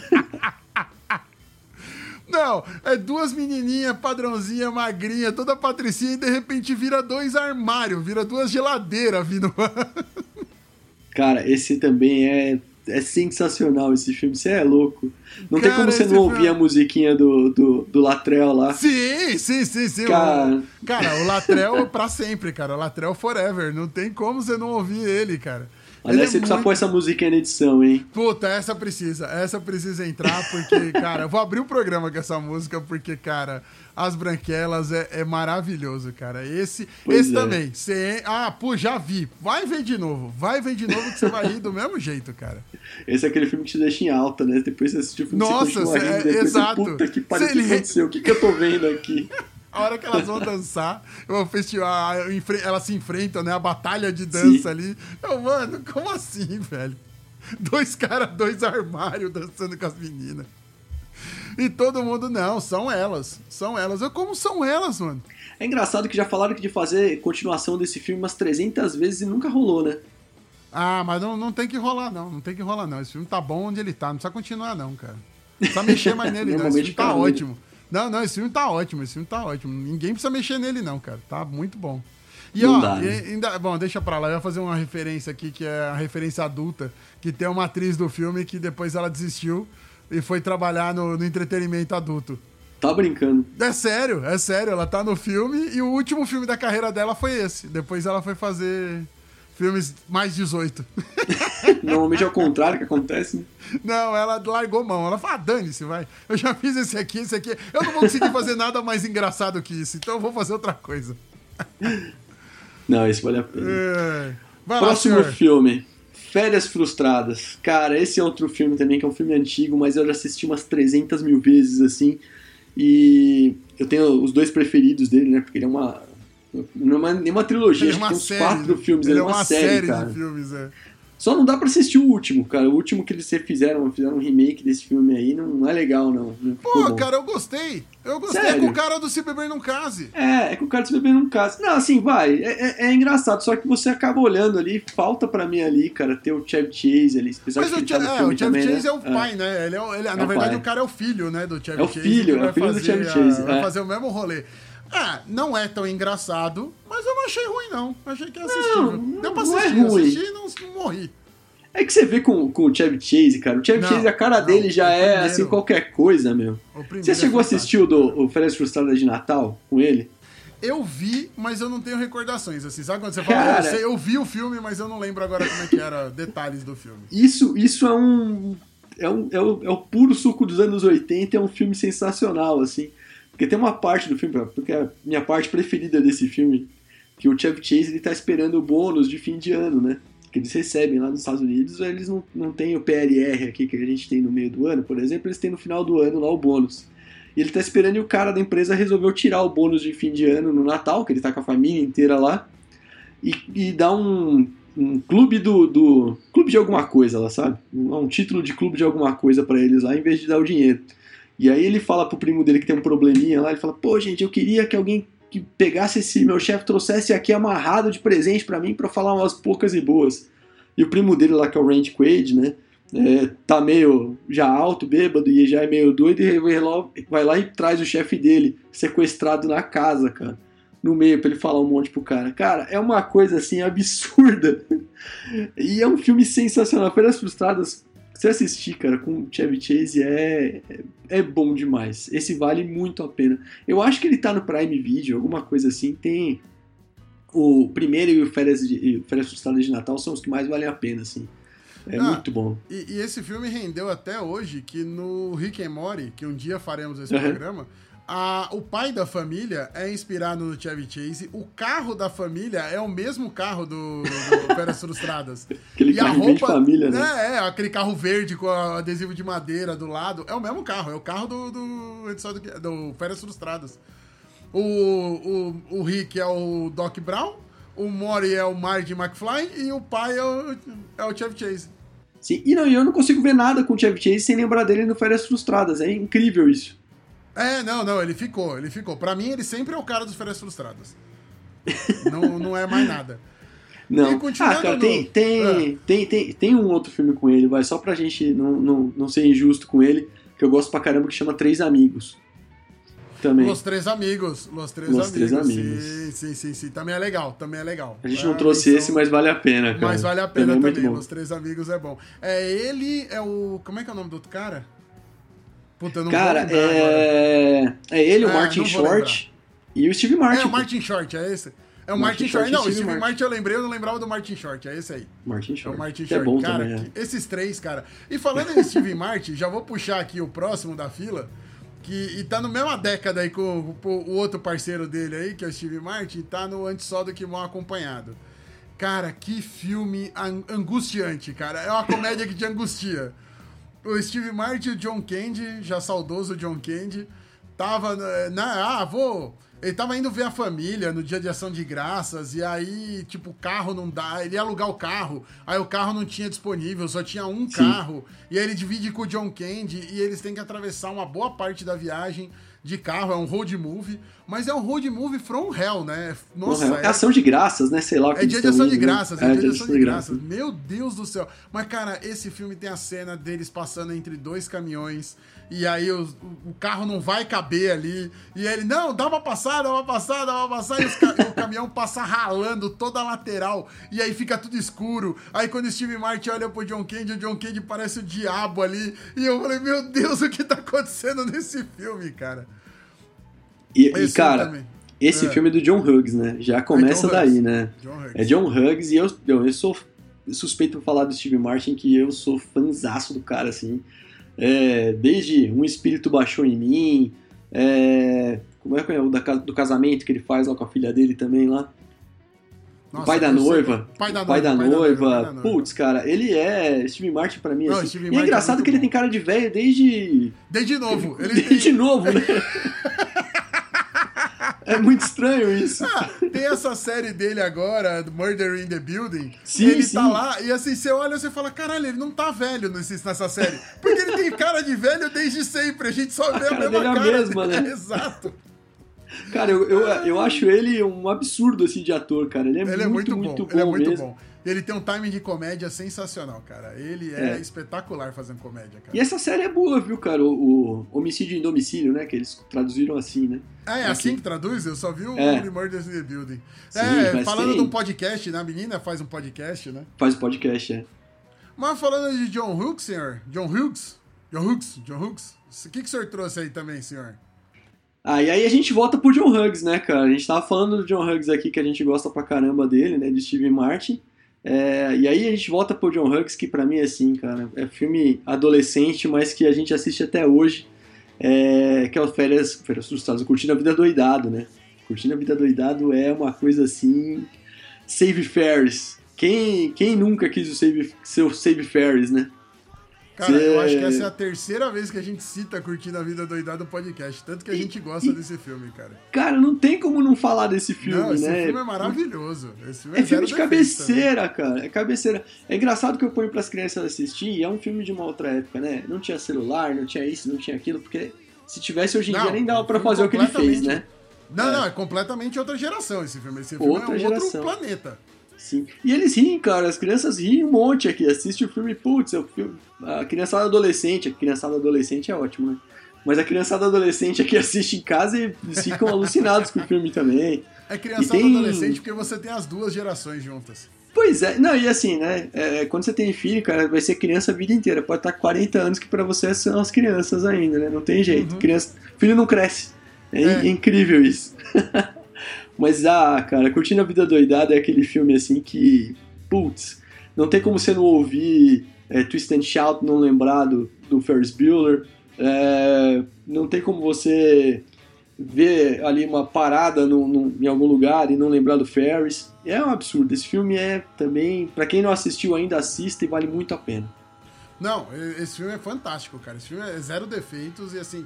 Não, é duas menininhas padrãozinha, magrinha, toda patricinha, e de repente vira dois armários, vira duas geladeiras vindo. Cara, esse também é, é sensacional, esse filme. Você é louco. Não tem Cara, como você não ouvir é- a musiquinha do, do, do Latrell lá. Sim, sim, sim, sim. Cara. O, cara, o Latrell pra sempre, cara. O Latrell forever. Não tem como você não ouvir ele, cara. Aliás, é você precisa muito- pôr essa musiquinha na edição, hein? Puta, essa precisa. Essa precisa entrar, porque, cara, eu vou abrir o programa com essa música, porque, cara, As Branquelas é, é maravilhoso, cara. Esse, Pois esse é. também. Ah, pô, já vi. Vai ver de novo. Vai ver de novo que você vai rir do mesmo jeito, cara. Esse é aquele filme que te deixa em alta, né? Depois você assiste o filme, Nossa, você continua rindo, é- você, exato. puta que pariu, o que aconteceu? O que, que eu tô vendo aqui? A hora que elas vão dançar, o festival, elas se enfrentam, né? A batalha de dança Sim. ali. Eu, mano, como assim, velho? Dois caras, dois armários dançando com as meninas. E todo mundo, não, são elas. São elas. Eu, como são elas, mano? É engraçado que já falaram que de fazer continuação desse filme umas 300 vezes e nunca rolou, né? Ah, mas não, não tem que rolar, não. Não tem que rolar, não. Esse filme tá bom onde ele tá. Não precisa continuar, não, cara. Não precisa mexer mais nele, não. Esse filme tá fica ruim. Não, não, esse filme tá ótimo. Esse filme tá ótimo. Ninguém precisa mexer nele, não, cara. Tá muito bom. E Não ó, dá, né? ainda, bom, deixa pra lá. Eu ia fazer uma referência aqui, que é a referência adulta, que tem uma atriz do filme que depois ela desistiu e foi trabalhar no, no entretenimento adulto. Tá brincando. É sério, é sério. Ela tá no filme e o último filme da carreira dela foi esse. Depois ela foi fazer filmes mais 18. Normalmente é o contrário que acontece, né? Não, ela largou mão. Ela falou: ah, dane-se, vai. Eu já fiz esse aqui, esse aqui. Eu não vou conseguir fazer nada mais engraçado que isso, então eu vou fazer outra coisa. Não, esse vale a pena. É. Lá, Próximo senhor. filme. Férias Frustradas. Cara, esse é outro filme também, que é um filme antigo, mas eu já assisti umas 300 mil vezes, assim. E eu tenho os dois preferidos dele, né? Porque ele é uma. Não é uma- nem uma trilogia, é acho que uma uns série. quatro filmes. Ele, é uma, série, cara. de filmes, é. Só não dá pra assistir o último, cara. O último que eles fizeram, fizeram um remake desse filme aí, não é legal, não. Não Pô, cara, eu gostei. Eu gostei Sério? com o cara do Se Beber Não Case. É, é que o cara se beber num caso. Não, assim, vai. É, é- é engraçado, só que você acaba olhando ali, falta pra mim ali, cara, ter o Chevy Chase ali. Apesar Mas o, tá no Che- é, o Chevy também, Chase né? é o pai, né? Ele é, ele- É na verdade, pai. o cara é o filho, né, do Chevy É o Chase. filho, é o filho do fazer Chevy a- Chase, Vai é. fazer o mesmo rolê. Ah, não é tão engraçado, mas eu não achei ruim, não. Achei que é assistível. Não, Deu pra não é assistir, ruim. assisti e não, não morri. É que você vê com, com o Chevy Chase, cara. O Chevy Não, Chase, a cara não, dele já o é primeiro- assim, qualquer coisa, meu. Primeiro Você é chegou a assistir o do o Férias Frustradas de Natal com ele? Eu vi, mas eu não tenho recordações, assim. Sabe quando você fala, Cara- eu vi o filme, mas eu não lembro agora como é que era detalhes do filme. Isso, isso é um. É, um, é, o, é o puro suco dos anos 80, é um filme sensacional, assim. Porque tem uma parte do filme, porque a minha parte preferida desse filme, que o Chevy Chase ele tá esperando o bônus de fim de ano, né? Que eles recebem lá nos Estados Unidos, eles não, não têm o PLR aqui que a gente tem no meio do ano, por exemplo, eles têm no final do ano lá o bônus. E ele tá esperando e o cara da empresa resolveu tirar o bônus de fim de ano no Natal, que ele tá com a família inteira lá, e, e dar um, um clube do, do. clube de alguma coisa lá, sabe? Um, um título de clube de alguma coisa pra eles lá, em vez de dar o dinheiro. E aí ele fala pro primo dele que tem um probleminha lá, ele fala, pô, gente, eu queria que alguém que pegasse esse meu chefe, trouxesse aqui amarrado de presente pra mim pra falar umas poucas e boas. E o primo dele lá, que é o Randy Quaid, né? é, tá meio já alto, bêbado e já é meio doido e vai lá, vai lá e traz o chefe dele sequestrado na casa, cara. No meio pra ele falar um monte pro cara. Cara, é uma coisa assim absurda. E é um filme sensacional. Férias Frustradas você assistir, cara, com o Chevy Chase é, é, é bom demais. Esse vale muito a pena. Eu acho que ele tá no Prime Video, alguma coisa assim. Tem o primeiro e o Férias, de, Férias Frustradas de Natal são os que mais valem a pena, assim. É ah, muito bom. E, e, esse filme rendeu até hoje que no Rick and Morty, que um dia faremos esse uhum. programa, a, o pai da família é inspirado no Chevy Chase. O carro da família é o mesmo carro do, do Férias Frustradas. aquele e carro a roupa, de família, né? É, é, aquele carro verde com adesivo de madeira do lado. É o mesmo carro, é o carro do, do, do, do Férias Frustradas. O, o, o Rick é o Doc Brown, o Mori é o Marty McFly e o pai é o, é o Chevy Chase. Sim, e não, eu não consigo ver nada com o Chevy Chase sem lembrar dele no Férias Frustradas. É incrível isso. É, não, não, ele ficou, ele ficou. Pra mim, ele sempre é o cara dos Férias Frustradas. não, não é mais nada. Não. ah, cara, no... tem, tem, é. tem, tem, tem um outro filme com ele, vai, só pra gente não, não, não ser injusto com ele, que eu gosto pra caramba, que chama Três Amigos também. Los Três Amigos. Los Três Los Amigos. Três amigos. Sim, sim, sim, sim. Também é legal, também é legal. A gente não é, trouxe esse, mas vale a pena, cara. Mas vale a pena também. É também. Los Três Amigos é bom. É ele, é o. Como é que é o nome do outro cara? Puta, eu não cara, vou é... Agora. é ele, o é, Martin Short e o Steve Martin. É, o Martin Short, é esse. É o Martin, Martin Short. Não, o Steve Martin. Martin eu lembrei, eu não lembrava do Martin Short. É esse aí. Martin Short. É o Martin Short. É bom cara, também, é. esses três, cara. E falando em Steve Martin, já vou puxar aqui o próximo da fila. Que, e tá no mesma década aí com o, o, outro parceiro dele aí, que é o Steve Martin, tá no Antes Só do Que Mal Acompanhado. Cara, que filme angustiante, cara. É uma comédia que te angustia. O Steve Martin e o John Candy, já saudoso John Candy, tava na. Ah, vou ele tava indo ver a família no dia de ação de graças, e aí, tipo, o carro não dá. Ele ia alugar o carro, aí o carro não tinha disponível, só tinha um Sim. carro. E aí ele divide com o John Candy, e eles têm que atravessar uma boa parte da viagem de carro, é um road movie, mas é um road movie from hell, né? Nossa, é, é ação de graças, né? Sei lá. É dia de ação de graças, é, é dia de ação de graças. Meu Deus do céu. Mas, cara, esse filme tem a cena deles passando entre dois caminhões e aí o, o carro não vai caber ali. E ele, não, dá uma passada, dá uma passada, dá uma passada. E ca o caminhão passa ralando toda a lateral. E aí fica tudo escuro. Aí quando o Steve Martin olha pro John Candy, o John Candy parece o diabo ali. E eu falei, meu Deus, o que tá acontecendo nesse filme, cara? E, e cara, esse é. filme é do John Hughes, né? Já começa é daí, né? John é John Hughes e eu, eu, eu sou suspeito por falar do Steve Martin que eu sou fanzaço do cara, assim. É, desde Um Espírito Baixou em Mim, é, como é que é o da, do casamento que ele faz lá com a filha dele também lá? Nossa, pai da noiva. Pai da, pai da noiva. Putz, cara, ele é. Steve Martin pra mim. Não, assim. E é engraçado é que ele tem cara de velho desde. Desde novo. Ele desde tem... novo, né? É muito estranho isso. Ah, tem essa série dele agora, Murder in the Building. Sim, ele sim. tá lá e assim, você olha e você fala, caralho, ele não tá velho nessa série. Porque ele tem cara de velho desde sempre. A gente só vê a, a mesma cara. É a mesma, né? Exato. Cara, eu, eu, eu acho ele um absurdo assim de ator, cara. Ele é, ele muito, é muito, muito bom. Ele é muito mesmo. bom. Ele tem um timing de comédia sensacional, cara. Ele é, é, espetacular fazendo comédia, cara. E essa série é boa, viu, cara? O, o Homicídio em Domicílio, né? Que eles traduziram assim, né? Ah, é assim Aqui. que traduz? Eu só vi o é. Murders in the Building. Sim, é, falando tem... do podcast, né? A menina faz um podcast, né? Faz um podcast, é. Mas falando de John Hughes, senhor? John Hughes? John Hughes? John Hughes? O que, que o senhor trouxe aí também, senhor? Ah, e aí a gente volta pro John Hughes, né, cara? A gente tava falando do John Hughes aqui, que a gente gosta pra caramba dele, né? De Steve Martin. É, e aí a gente volta pro John Hughes, que pra mim é assim, cara, é filme adolescente, mas que a gente assiste até hoje, é, que é o Férias, Férias Frustradas, Curtindo a Vida Doidado, né? Curtindo a Vida Doidado é uma coisa assim, Save Ferris. Quem, quem nunca quis o Save, ser o Save Ferris, né? Cara, Cê... eu acho que essa é a terceira vez que a gente cita Curtindo a Vida Doidada no podcast. Tanto que a gente gosta e, desse filme, cara. Cara, não tem como não falar desse filme, não, esse né? Esse filme é maravilhoso. Filme é, é filme de cabeceira, cara. É cabeceira. É engraçado que eu ponho pras crianças assistir e é um filme de uma outra época, né? Não tinha celular, não tinha isso, não tinha aquilo, porque se tivesse hoje em não, dia nem dava pra fazer o que ele fez, né? Não, é. não, é completamente outra geração esse filme. Esse filme outra é um geração. outro planeta. Sim. E eles riem, cara. As crianças riem um monte aqui. Assiste o filme, putz, é o filme... a criançada adolescente. A criançada adolescente é ótimo, né? Mas a criançada adolescente aqui assiste em casa e eles ficam alucinados com o filme também. É criançada tem... adolescente porque você tem as duas gerações juntas. Pois é, não, e assim, né? é, quando você tem filho, cara, vai ser criança a vida inteira. Pode estar 40 anos que pra você são as crianças ainda, né? Não tem jeito. Criança, filho não cresce. É, É. incrível isso. Mas, ah, cara, Curtindo a Vida Doidada é aquele filme assim que, putz, não tem como você não ouvir é, Twist and Shout, não lembrar do, do Ferris Bueller. É, não tem como você ver ali uma parada num- num- em algum lugar e não lembrar do Ferris. É um absurdo. Esse filme é também, pra quem não assistiu ainda, assista e vale muito a pena. Não, esse filme é fantástico, cara. Esse filme é zero defeitos e assim,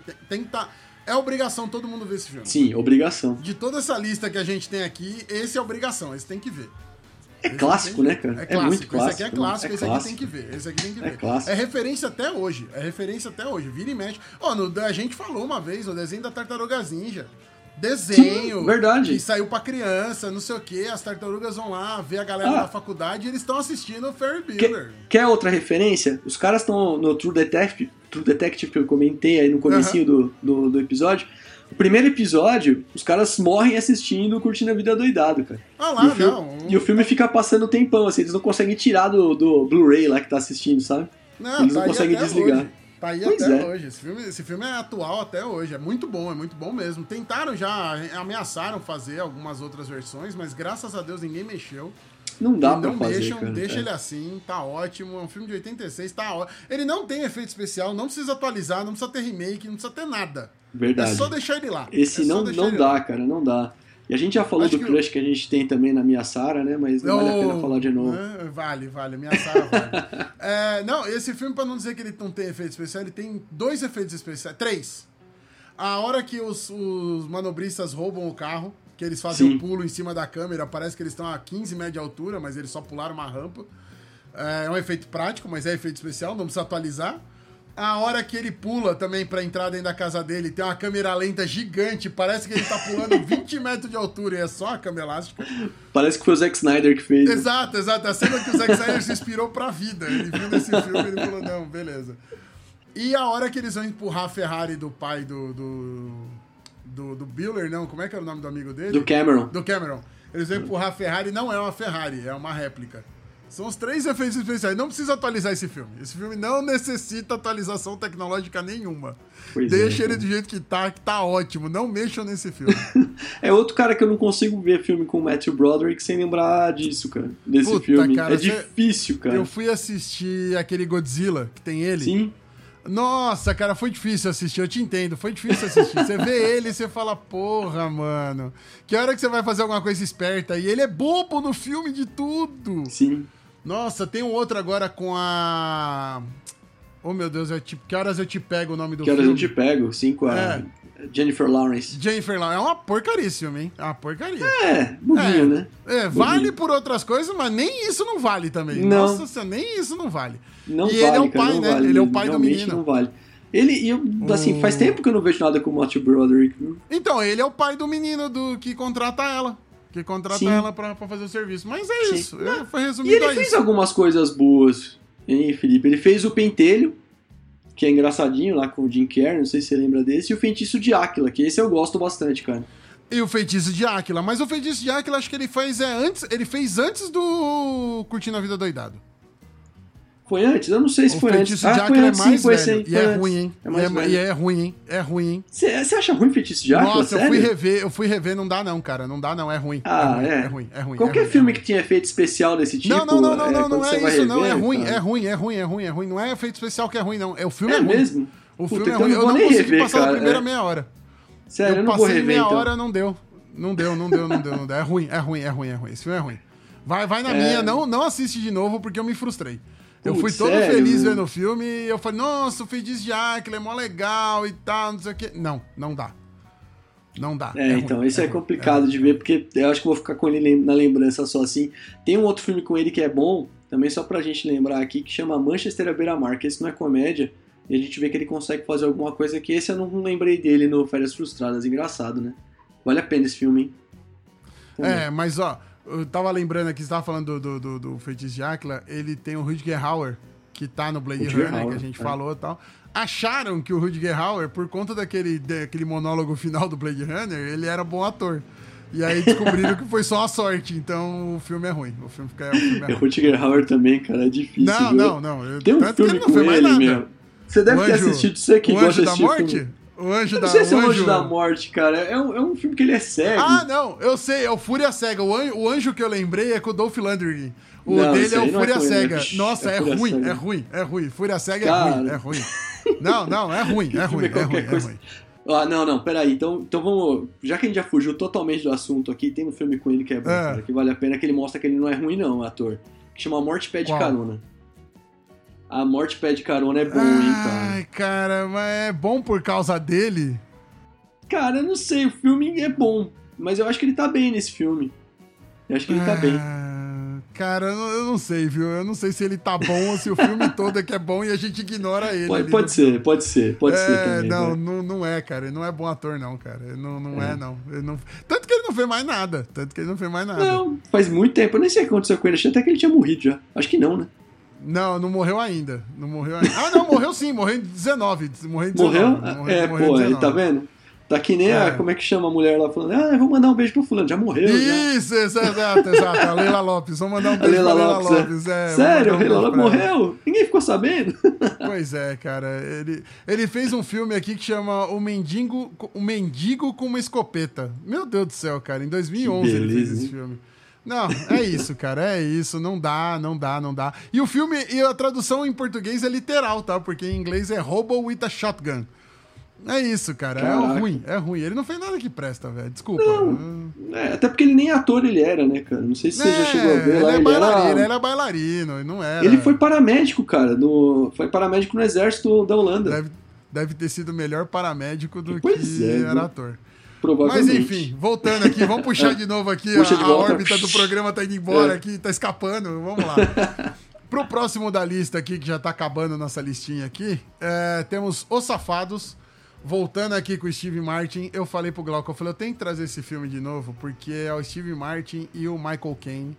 tá. É obrigação todo mundo ver esse filme. Sim, obrigação. De toda essa lista que a gente tem aqui, esse é obrigação, esse tem que ver. É Esse clássico, né, cara? É clássico. muito clássico. Esse aqui é né? clássico, É esse aqui clássico. tem que ver. Esse aqui tem que É ver. clássico. É referência até hoje. É referência até hoje. Vira e mexe. Ó, a gente falou uma vez no desenho da Tartarugas Ninja. Desenho. Sim, verdade. Que saiu pra criança, não sei o quê. As tartarugas vão lá ver a galera Ah. da faculdade e eles estão assistindo o Ferry Quer, Bueller. quer outra referência? Os caras estão no True Detective, True Detective que eu comentei aí no comecinho do, do, do episódio. O primeiro episódio, os caras morrem assistindo Curtindo a Vida Doidado, cara. Ah e, lá, o filme, não. e o filme fica passando tempão, assim, eles não conseguem tirar do, do Blu-ray lá que tá assistindo, sabe? Não, Eles não tá aí conseguem desligar. hoje. Tá aí Pois até é. hoje. Esse filme, esse filme é atual até hoje. É muito bom, é muito bom mesmo. Tentaram já, ameaçaram fazer algumas outras versões, mas graças a Deus ninguém mexeu. Não dá pra não fazer, mexam, cara. deixa É. ele assim, tá ótimo. É um filme de 86, tá ótimo. Ele não tem efeito especial, não precisa atualizar, não precisa ter remake, não precisa ter nada. Verdade. É só deixar ele lá. Esse É não, não dá, lá. cara, não dá. E a gente já falou Acho do que crush que a gente tem também na minha Sara, né? Mas não vale a pena falar de novo. é, vale, vale. Minha Sara vale. É, não, esse filme, pra não dizer que ele não tem efeito especial, ele tem dois efeitos especiais. Três. A hora que os, os manobristas roubam o carro, que eles fazem Sim. um pulo em cima da câmera, parece que eles estão a 15 metros de altura, mas eles só pularam uma rampa. É, é um efeito prático, mas é efeito especial, não precisa atualizar. A hora que ele pula também pra entrar dentro da casa dele, tem uma câmera lenta gigante, parece que ele tá pulando 20 metros de altura e é só a câmera elástica. Parece que foi o Zack Snyder que fez. Exato, exato. A cena que o Zack Snyder se inspirou pra vida. Ele viu nesse filme e ele falou, não, beleza. E a hora que eles vão empurrar a Ferrari do pai do... do, do, do Bueller, não, como é que era o nome do amigo dele? Do Cameron. Do Cameron. Eles vão empurrar a Ferrari, não é uma Ferrari, é uma réplica. São os três efeitos especiais. Não precisa atualizar esse filme. Esse filme não necessita atualização tecnológica nenhuma. Pois é, Deixa ele cara. do jeito que tá, que tá ótimo. Não mexam nesse filme. É outro cara que eu não consigo ver filme com o Matthew Broderick sem lembrar disso, cara. Desse Puta, filme. cara, é difícil, cara. Eu fui assistir aquele Godzilla que tem ele. Sim. Nossa, cara, foi difícil assistir, eu te entendo, foi difícil assistir. Você vê ele e você fala, porra, mano, que hora que você vai fazer alguma coisa esperta? E ele é bobo no filme de tudo. Sim. Nossa, tem um outro agora com a. Oh meu Deus, eu te... que horas eu te pego o nome do Que horas filme? eu te pego? Sim, com a É. Jennifer Lawrence. Jennifer Lawrence. É uma porcaria esse filme, hein? É uma porcaria. É, bobinho, É. né? É, vale por outras coisas, mas nem isso não vale também. Não. Nossa senhora, nem isso não vale. Não e vale, ele é o pai, né? vale ele é o pai do realmente menino. não vale. Ele, e eu, assim, faz tempo que eu não vejo nada com o Matthew Broderick, viu? Então, ele é o pai do menino do que contrata ela. Que contrata Sim. ela pra, pra fazer o serviço. Mas é Sim. isso. É, foi E resumido ele a fez isso. algumas coisas boas, hein, Felipe? Ele fez o Pentelho, que é engraçadinho lá com o Jim Carrey, não sei se você lembra desse, e o Feitiço de Áquila, que esse eu gosto bastante, cara. E o feitiço de Áquila. Mas o feitiço de Áquila, acho que ele fez é, antes. Ele fez antes do Curtindo a Vida Doidado. Foi antes? Eu não sei se o foi antes. Ah, foi é antes, sim, mais foi velho. e é antes. ruim, hein? É mais e, é, e é ruim, hein? É ruim, hein? Você acha ruim Feitiço de Áquila? Nossa, eu fui rever, eu fui rever, não dá não, cara. Não dá não, é ruim. Ah, é. é? Ruim, é ruim, é ruim. Qualquer é ruim, filme é que tinha efeito especial desse tipo, Não, não, não, não, é, não, não é isso, não. É rever, ruim, é ruim, é ruim, é ruim, é ruim. Não é efeito especial que é ruim, não. É, o filme é, É mesmo? O Puta, filme é então ruim. eu Eu não consegui rever, passar cara, da primeira é. meia hora. Sério, eu não vou passei rever, meia então. hora, não deu. Não deu, não deu, não deu, não deu. É ruim, é ruim, é ruim, é ruim. Esse filme é ruim. Vai, vai na É. minha, não, não assiste de novo porque eu me frustrei. Eu fui todo sério, feliz vendo o filme e eu falei, nossa, o Feitiço de Áquila é mó legal e tal, não sei o quê. Não, não dá. Não dá. É, ruim, então, isso é, ruim, complicado de ver, porque eu acho que vou ficar com ele na lembrança só assim. Tem um outro filme com ele que é bom, também só pra gente lembrar aqui, que chama Manchester à Beira-Mar, que esse não é comédia, e a gente vê que ele consegue fazer alguma coisa que esse eu não lembrei dele no Férias Frustradas, engraçado, né? Vale a pena esse filme, hein? É, mas ó, eu tava lembrando aqui, você tava falando do, do, do, do Feitiço de Áquila, ele tem o Rutger Hauer, que tá no Blade Runner, que Hauer, a gente é. falou e tal. Acharam que o Rutger Hauer, por conta daquele, daquele monólogo final do Blade Runner, ele era bom ator. E aí descobriram que foi só uma sorte, então o filme é ruim. O filme, fica, o filme é É ruim. Rutger Hauer também, cara, é difícil. Não, viu? não, não. Eu, Tem um que filme com ele. Você deve O ter Anjo- assistido, você que o gosta Anjo de da assistir Morte? filme. O Anjo Eu da não sei se é o Anjo da Morte, cara. É um, é um filme que ele é cego. Ah, não, eu sei, é o Fúria Cega. O anjo, o anjo que eu lembrei é com o Dolph Lundgren. O Não, dele é o é Fúria ele, Cega. Nossa, É é, ruim, Cega. é ruim, é ruim. Fúria Cega é Cara. ruim, é ruim. Não, não, é ruim, é ruim, é ruim, é ruim. Ah, não, não, peraí. Então, então vamos. Já que a gente já fugiu totalmente do assunto aqui, tem um filme com ele que é bom, É. cara, que vale a pena, que ele mostra que ele não é ruim, não, ator. Que chama Morte Pede Qual? Carona. A Morte Pede Carona é bom, hein, cara. Ai, cara, mas é bom por causa dele? Cara, eu não sei, o filme é bom, mas eu acho que ele tá bem nesse filme. Eu acho que ele tá bem. Ah, Cara, eu não, sei, viu? Eu não sei se ele tá bom ou se o filme todo é que é bom e a gente ignora ele. Pode, pode ser, pode ser, pode ser é, também. não, vai. não, não é, cara. Ele não é bom ator, não, cara. Ele não, não é, não. Ele não. Tanto que ele não fez mais nada. Tanto que ele não fez mais nada. Não, faz muito tempo, eu nem sei o que aconteceu com ele, achei até que ele tinha morrido já. Acho que não, né? Não, morreu ainda. Não morreu ainda. Ah, não, morreu sim, morreu em 19. Morreu em 19. Morreu? é, morreu pô, aí 19. tá vendo? Tá que nem a, É. como é que chama a mulher lá falando, ah, eu vou mandar um beijo pro fulano, já morreu, já. Isso, isso, exato, exato. A Leila Lopes. Vamos mandar um A beijo Leila pra Leila Lopes, é. Lopes. É, Sério, um a Leila Lopes ela. morreu? Ninguém ficou sabendo? Pois é, cara. Ele, ele fez um filme aqui que chama O Mendigo, o Mendigo com uma Escopeta. Meu Deus do céu, cara. Em 2011 Que ele fez esse filme. Não, é isso, cara. É isso. Não dá, não dá, não dá. E o filme, e a tradução em português é literal, tá? Porque em inglês é Hobo with a Shotgun. É isso, cara. É Caraca. ruim, é ruim. Ele não fez nada que presta, velho. Desculpa. Não. É, até porque ele nem ator ele era, né, cara? Não sei se você já chegou a ver ele, lá. é Ele, bailarino, era... ele era bailarino, ele não era. ele foi paramédico, cara. No... Foi paramédico no exército da Holanda. Deve, deve ter sido melhor paramédico do Pois que é, era viu? ator. Mas Provavelmente. enfim, voltando aqui, vamos puxar de novo aqui. Puxa a, a órbita do programa tá indo embora É. aqui, tá escapando. Vamos lá. Pro próximo da lista aqui, que já tá acabando nossa listinha aqui, é, temos Os Safados. Voltando aqui com o Steve Martin, eu falei pro Glauco, eu falei, eu tenho que trazer esse filme de novo, porque é o Steve Martin e o Michael Caine.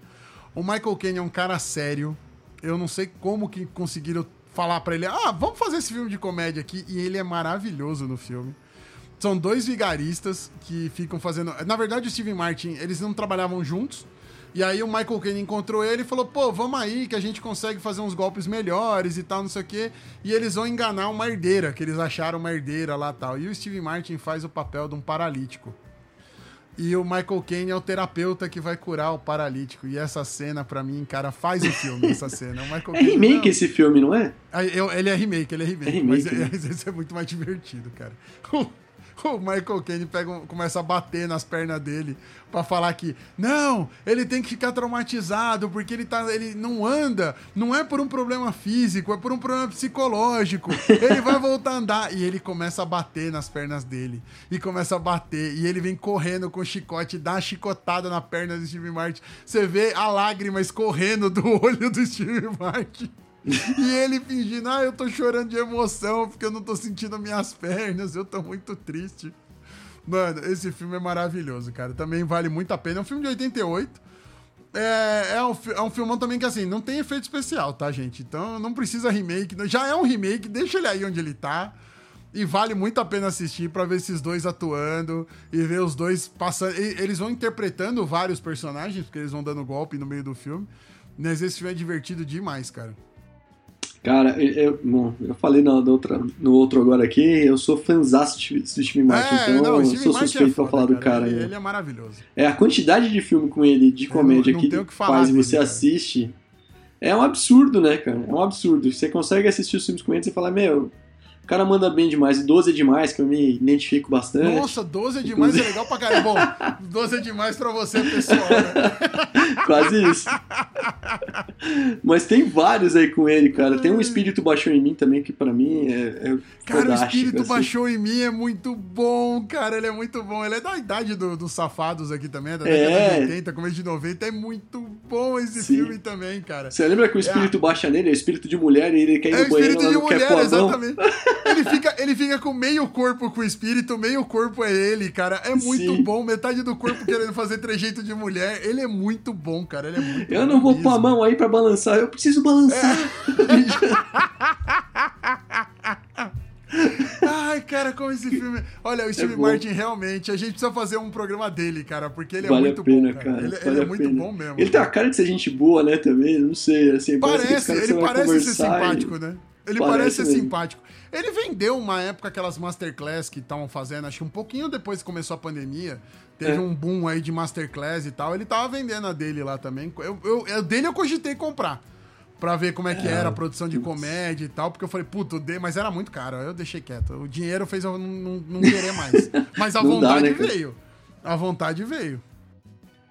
O Michael Caine é um cara sério. Eu não sei como que conseguiram falar pra ele, ah, vamos fazer esse filme de comédia aqui, e ele é maravilhoso no filme. São dois vigaristas que ficam fazendo. Na verdade, o Steven Martin, eles não trabalhavam juntos. E aí o Michael Caine encontrou ele e falou: pô, vamos aí que a gente consegue fazer uns golpes melhores e tal, não sei o quê. E eles vão enganar uma herdeira, que eles acharam uma herdeira lá tal. E o Steven Martin faz o papel de um paralítico. E o Michael Caine é o terapeuta que vai curar o paralítico. E essa cena, pra mim, cara, faz o filme, essa cena. O Michael É remake não. esse filme, não é? Eu- ele é remake, ele é remake. É remake, mas né? esse é muito mais divertido, cara. O, Michael Caine pega, começa a bater nas pernas dele pra falar que não, ele tem que ficar traumatizado porque ele, tá, ele não anda, não é por um problema físico, é por um problema psicológico. Ele vai voltar a andar e ele começa a bater nas pernas dele e começa a bater e ele vem correndo com o chicote, dá uma chicotada na perna do Steve Martin. Você vê a lágrima escorrendo do olho do Steve Martin. E ele fingindo, ah, eu tô chorando de emoção porque eu não tô sentindo minhas pernas, eu tô muito triste. Mano, esse filme é maravilhoso, cara. Também vale muito a pena. É um filme de 88. É, é, um, é um filmão também que, assim, não tem efeito especial, tá, gente? Então não precisa remake. Já é um remake, deixa ele aí onde ele tá. E vale muito a pena assistir pra ver esses dois atuando e ver os dois passando. e- Eles vão interpretando vários personagens, porque eles vão dando golpe no meio do filme. Mas esse filme é divertido demais, cara. Cara, eu, bom, eu falei na, outra, no outro agora aqui, eu sou fãzaço de Steve Martin, então eu sou suspeito pra foda, falar do cara. Ele, né? ele é maravilhoso. É, a quantidade de filme com ele, de comédia não que ele que falar faz e você cara. assiste, é um absurdo, né, cara? É um absurdo. Você consegue assistir os filmes com ele e você fala, meu, o cara manda bem demais, e 12 é demais, que eu me identifico bastante. Nossa, 12 é demais, é legal pra caramba. Bom, 12 é demais pra você, pessoal, né? Quase isso. Mas tem vários aí com ele, cara. Tem um Espírito Baixou em Mim também, que pra mim é, é Cara, o espírito assim. baixou em mim é muito bom, cara. Ele é muito bom. Ele é da idade do- dos safados aqui também, é da É. década de 80, começo de 90. É muito bom esse Sim. filme também, cara. Você lembra que o espírito baixa nele, é o espírito de mulher, e ele quer ir É o no banheiro, espírito ela de não quer mulher, pôr exatamente. Ele fica, ele fica com meio corpo com o espírito, meio corpo é ele, cara. É muito Sim. bom. Metade do corpo querendo fazer trejeito de mulher. Ele é muito bom, cara. Ele é muito Eu não vou pôr a mão aí pra balançar, eu preciso balançar. Ai, cara, como esse filme. Olha, o Steve bom. Martin realmente. A gente precisa fazer um programa dele, cara, porque ele é Vale muito a pena, bom, cara. cara. Ele, vale ele é muito bom mesmo. Ele tem a cara de ser gente boa, né, também, não sei, assim, parece, Parece, ele parece ser conversar e- simpático, né? Ele Parece parece ser mesmo. simpático. Ele vendeu uma época aquelas masterclass que estavam fazendo, acho que um pouquinho depois que começou a pandemia. Teve É. um boom aí de masterclass e tal. Ele tava vendendo a dele lá também. Eu, eu, eu- dele eu cogitei comprar. Pra ver como é que era a produção de comédia e tal. Porque eu falei, puto, mas era muito caro. aí Eu deixei quieto. O dinheiro fez eu não, não, não querer mais. Mas a Não dá, vontade né, veio. A vontade veio.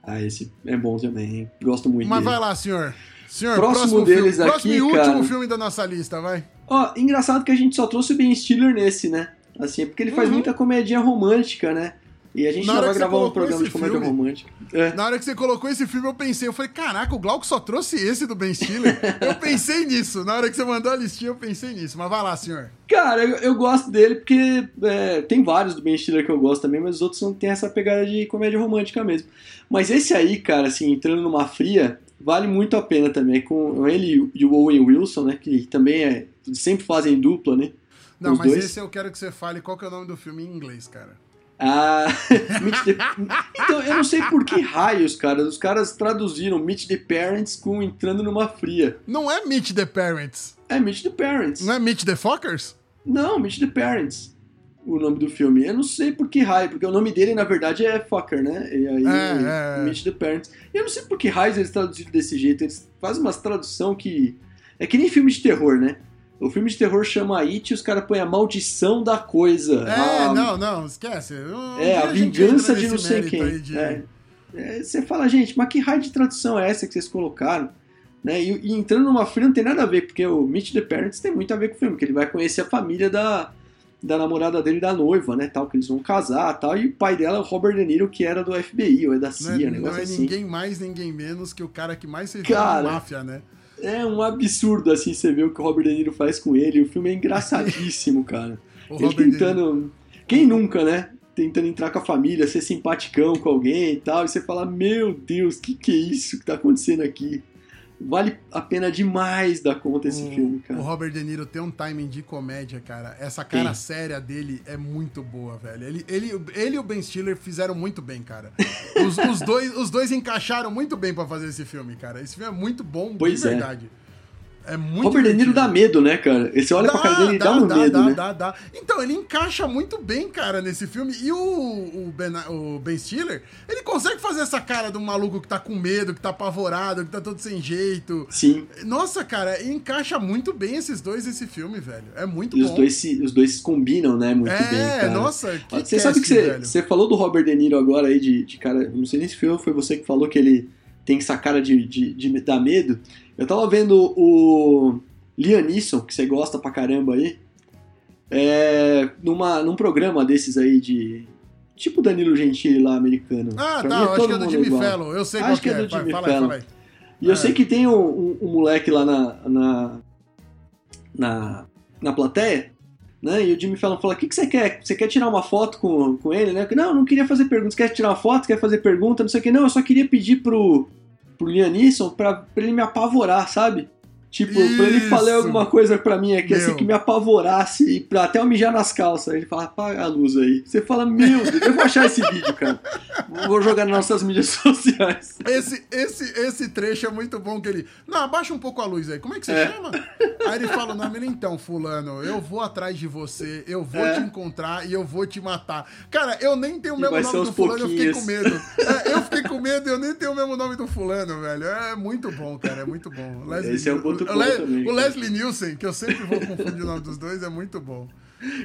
Ah, esse é bom também, hein? Gosto muito Mas dele. vai lá, senhor. Senhor, Próximo próximo deles filme. aqui, próximo e último cara. filme da nossa lista, vai. Ó, engraçado que a gente só trouxe o Ben Stiller nesse, né? Assim, é porque ele faz Uhum. muita comédia romântica, né? E a gente Na já hora vai gravar um programa de comédia filme- romântica. É. Na hora que você colocou esse filme, eu pensei, eu falei, caraca, o Glauco só trouxe esse do Ben Stiller. eu pensei nisso. Na hora que você mandou a listinha, eu pensei nisso. Mas vai lá, senhor. Cara, eu, eu gosto dele porque é, tem vários do Ben Stiller que eu gosto também, mas os outros não tem essa pegada de comédia romântica mesmo. Mas esse aí, cara, assim, entrando numa fria, vale muito a pena também. Com ele e o Owen Wilson, né? Que também é. Sempre fazem dupla, né? Não, Os mas dois? esse eu quero que você fale qual que é o nome do filme em inglês, cara. Ah. Então, eu não sei por que raios, cara. Os caras traduziram Meet the Parents com entrando numa fria. Não é Meet the Parents. É Meet the Parents. Não é Meet the Fuckers? Não, Meet the Parents. O nome do filme. Eu não sei por que raio, porque o nome dele, na verdade, é Fucker, né? E aí, É, é, é. Meet the Parents. E eu não sei por que raios eles traduziram desse jeito. Eles fazem uma tradução que. É que nem filme de terror, né? O filme de terror chama It e os caras põem a maldição da coisa. É, a- não, não, esquece. Um É, a vingança de não sei quem. de- É. É, você fala, gente, mas que raio de tradução é essa que vocês colocaram? Né? E, e entrando numa fria não tem nada a ver, porque o Meet the Parents tem muito a ver com o filme, que ele vai conhecer a família da, da namorada dele da noiva, né? Tal, que eles vão casar tal. E o pai dela é o Robert De Niro, que era do FBI, ou é da Não CIA, é, um não negócio é assim. ninguém mais, ninguém menos que o cara que mais se Cara, na máfia, né? É um absurdo, assim, você ver o que o Robert De Niro faz com ele. O filme é engraçadíssimo, cara. O Ele Robert tentando. Quem nunca, né? Tentando entrar com a família, ser simpaticão com alguém e tal. E você fala: Meu Deus, que que é isso que tá acontecendo aqui? Vale a pena demais da conta esse o, filme, o cara. Robert De Niro tem um timing de comédia, cara. Essa cara Tem. séria dele é muito boa, velho. Ele, ele, ele e o Ben Stiller fizeram muito bem, cara. Os, os dois, os dois encaixaram muito bem pra fazer esse filme, cara. Esse filme é muito bom, Pois de é. verdade. É muito Robert De Niro dá medo, né, cara? Você olha pra cara dele e dá, um dá, medo, dá, né? dá, dá. Então, ele encaixa muito bem, cara, nesse filme. E o, o, ben, o Ben Stiller, ele consegue fazer essa cara do maluco que tá com medo, que tá apavorado, que tá todo sem jeito. Sim. Nossa, cara, encaixa muito bem esses dois nesse filme, velho. É muito E bom. os dois, se, os dois se combinam, né? Muito é, bem, cara. nossa, que Você sabe que você, você falou do Robert De Niro agora aí, de, de cara. Não sei nem se foi você que falou que ele tem essa cara de, de, de dar medo. Eu tava vendo o Liam Neeson, que você gosta pra caramba aí, é, numa, num programa desses aí de. Tipo Danilo Gentili lá, americano. Ah, Pra tá, eu acho que é do Jimmy igual. Fallon. Eu sei Acho que é do Vai, Jimmy fala aí, Fallon. fala aí. E eu É. sei que tem um, um- um moleque lá na, na, na, na plateia, né? E o Jimmy Fallon fala: O que, que você quer? Você quer tirar uma foto com, com ele, né? Não, não queria fazer perguntas. Quer tirar uma foto? Quer fazer pergunta? Não sei o que. Não, eu só queria pedir pro, pro Liam Neeson pra, pra ele me apavorar, sabe? Tipo, pra ele Isso. falar alguma coisa pra mim aqui, assim, Meu. que me apavorasse e pra até eu mijar nas calças. Ele fala, apaga a luz aí. Você fala, meu Deus, eu vou achar esse vídeo, cara. Vou jogar nas nossas mídias sociais. Esse, esse, esse trecho é muito bom que ele. Não, abaixa um pouco a luz aí. Como é que você É. chama? Aí ele fala o nome então, fulano, eu vou atrás de você, eu vou É. te encontrar e eu vou te matar. Cara, eu nem tenho o mesmo nome do fulano, eu fiquei com medo. É, eu fiquei com medo e eu nem tenho o mesmo nome do fulano, velho. É muito bom, cara, é muito bom. Leslie Esse é um ponto o, bom Le- também, O. Leslie Nielsen, que eu sempre vou confundir o nome dos dois, é muito bom.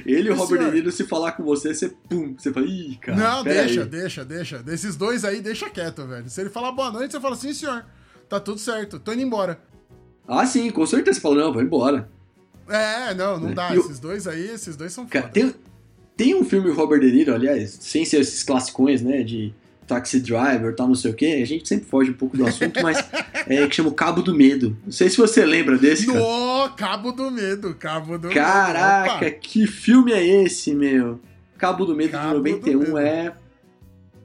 Ele e o Robert De Niro, se falar com você, você pum, você fala, ih, cara. Não, deixa, aí. deixa, deixa. Desses dois aí, deixa quieto, velho. Se ele falar boa noite, você fala, sim, senhor. Tá tudo certo, tô indo embora. Ah, sim, com certeza. Você fala, não, vai embora. É, não, não É. dá. E Esses dois aí, esses dois são Cara, foda. tem, tem um filme Robert De Niro, aliás, sem ser esses classicões, né, de Taxi Driver tal, não sei o quê, a gente sempre foge um pouco do assunto, mas é que chama o Cabo do Medo. Não sei se você lembra desse, cara. No, Cabo do Medo, Cabo do Caraca, Medo. que filme é esse, meu? Cabo do Medo Cabo de do 91 Medo. é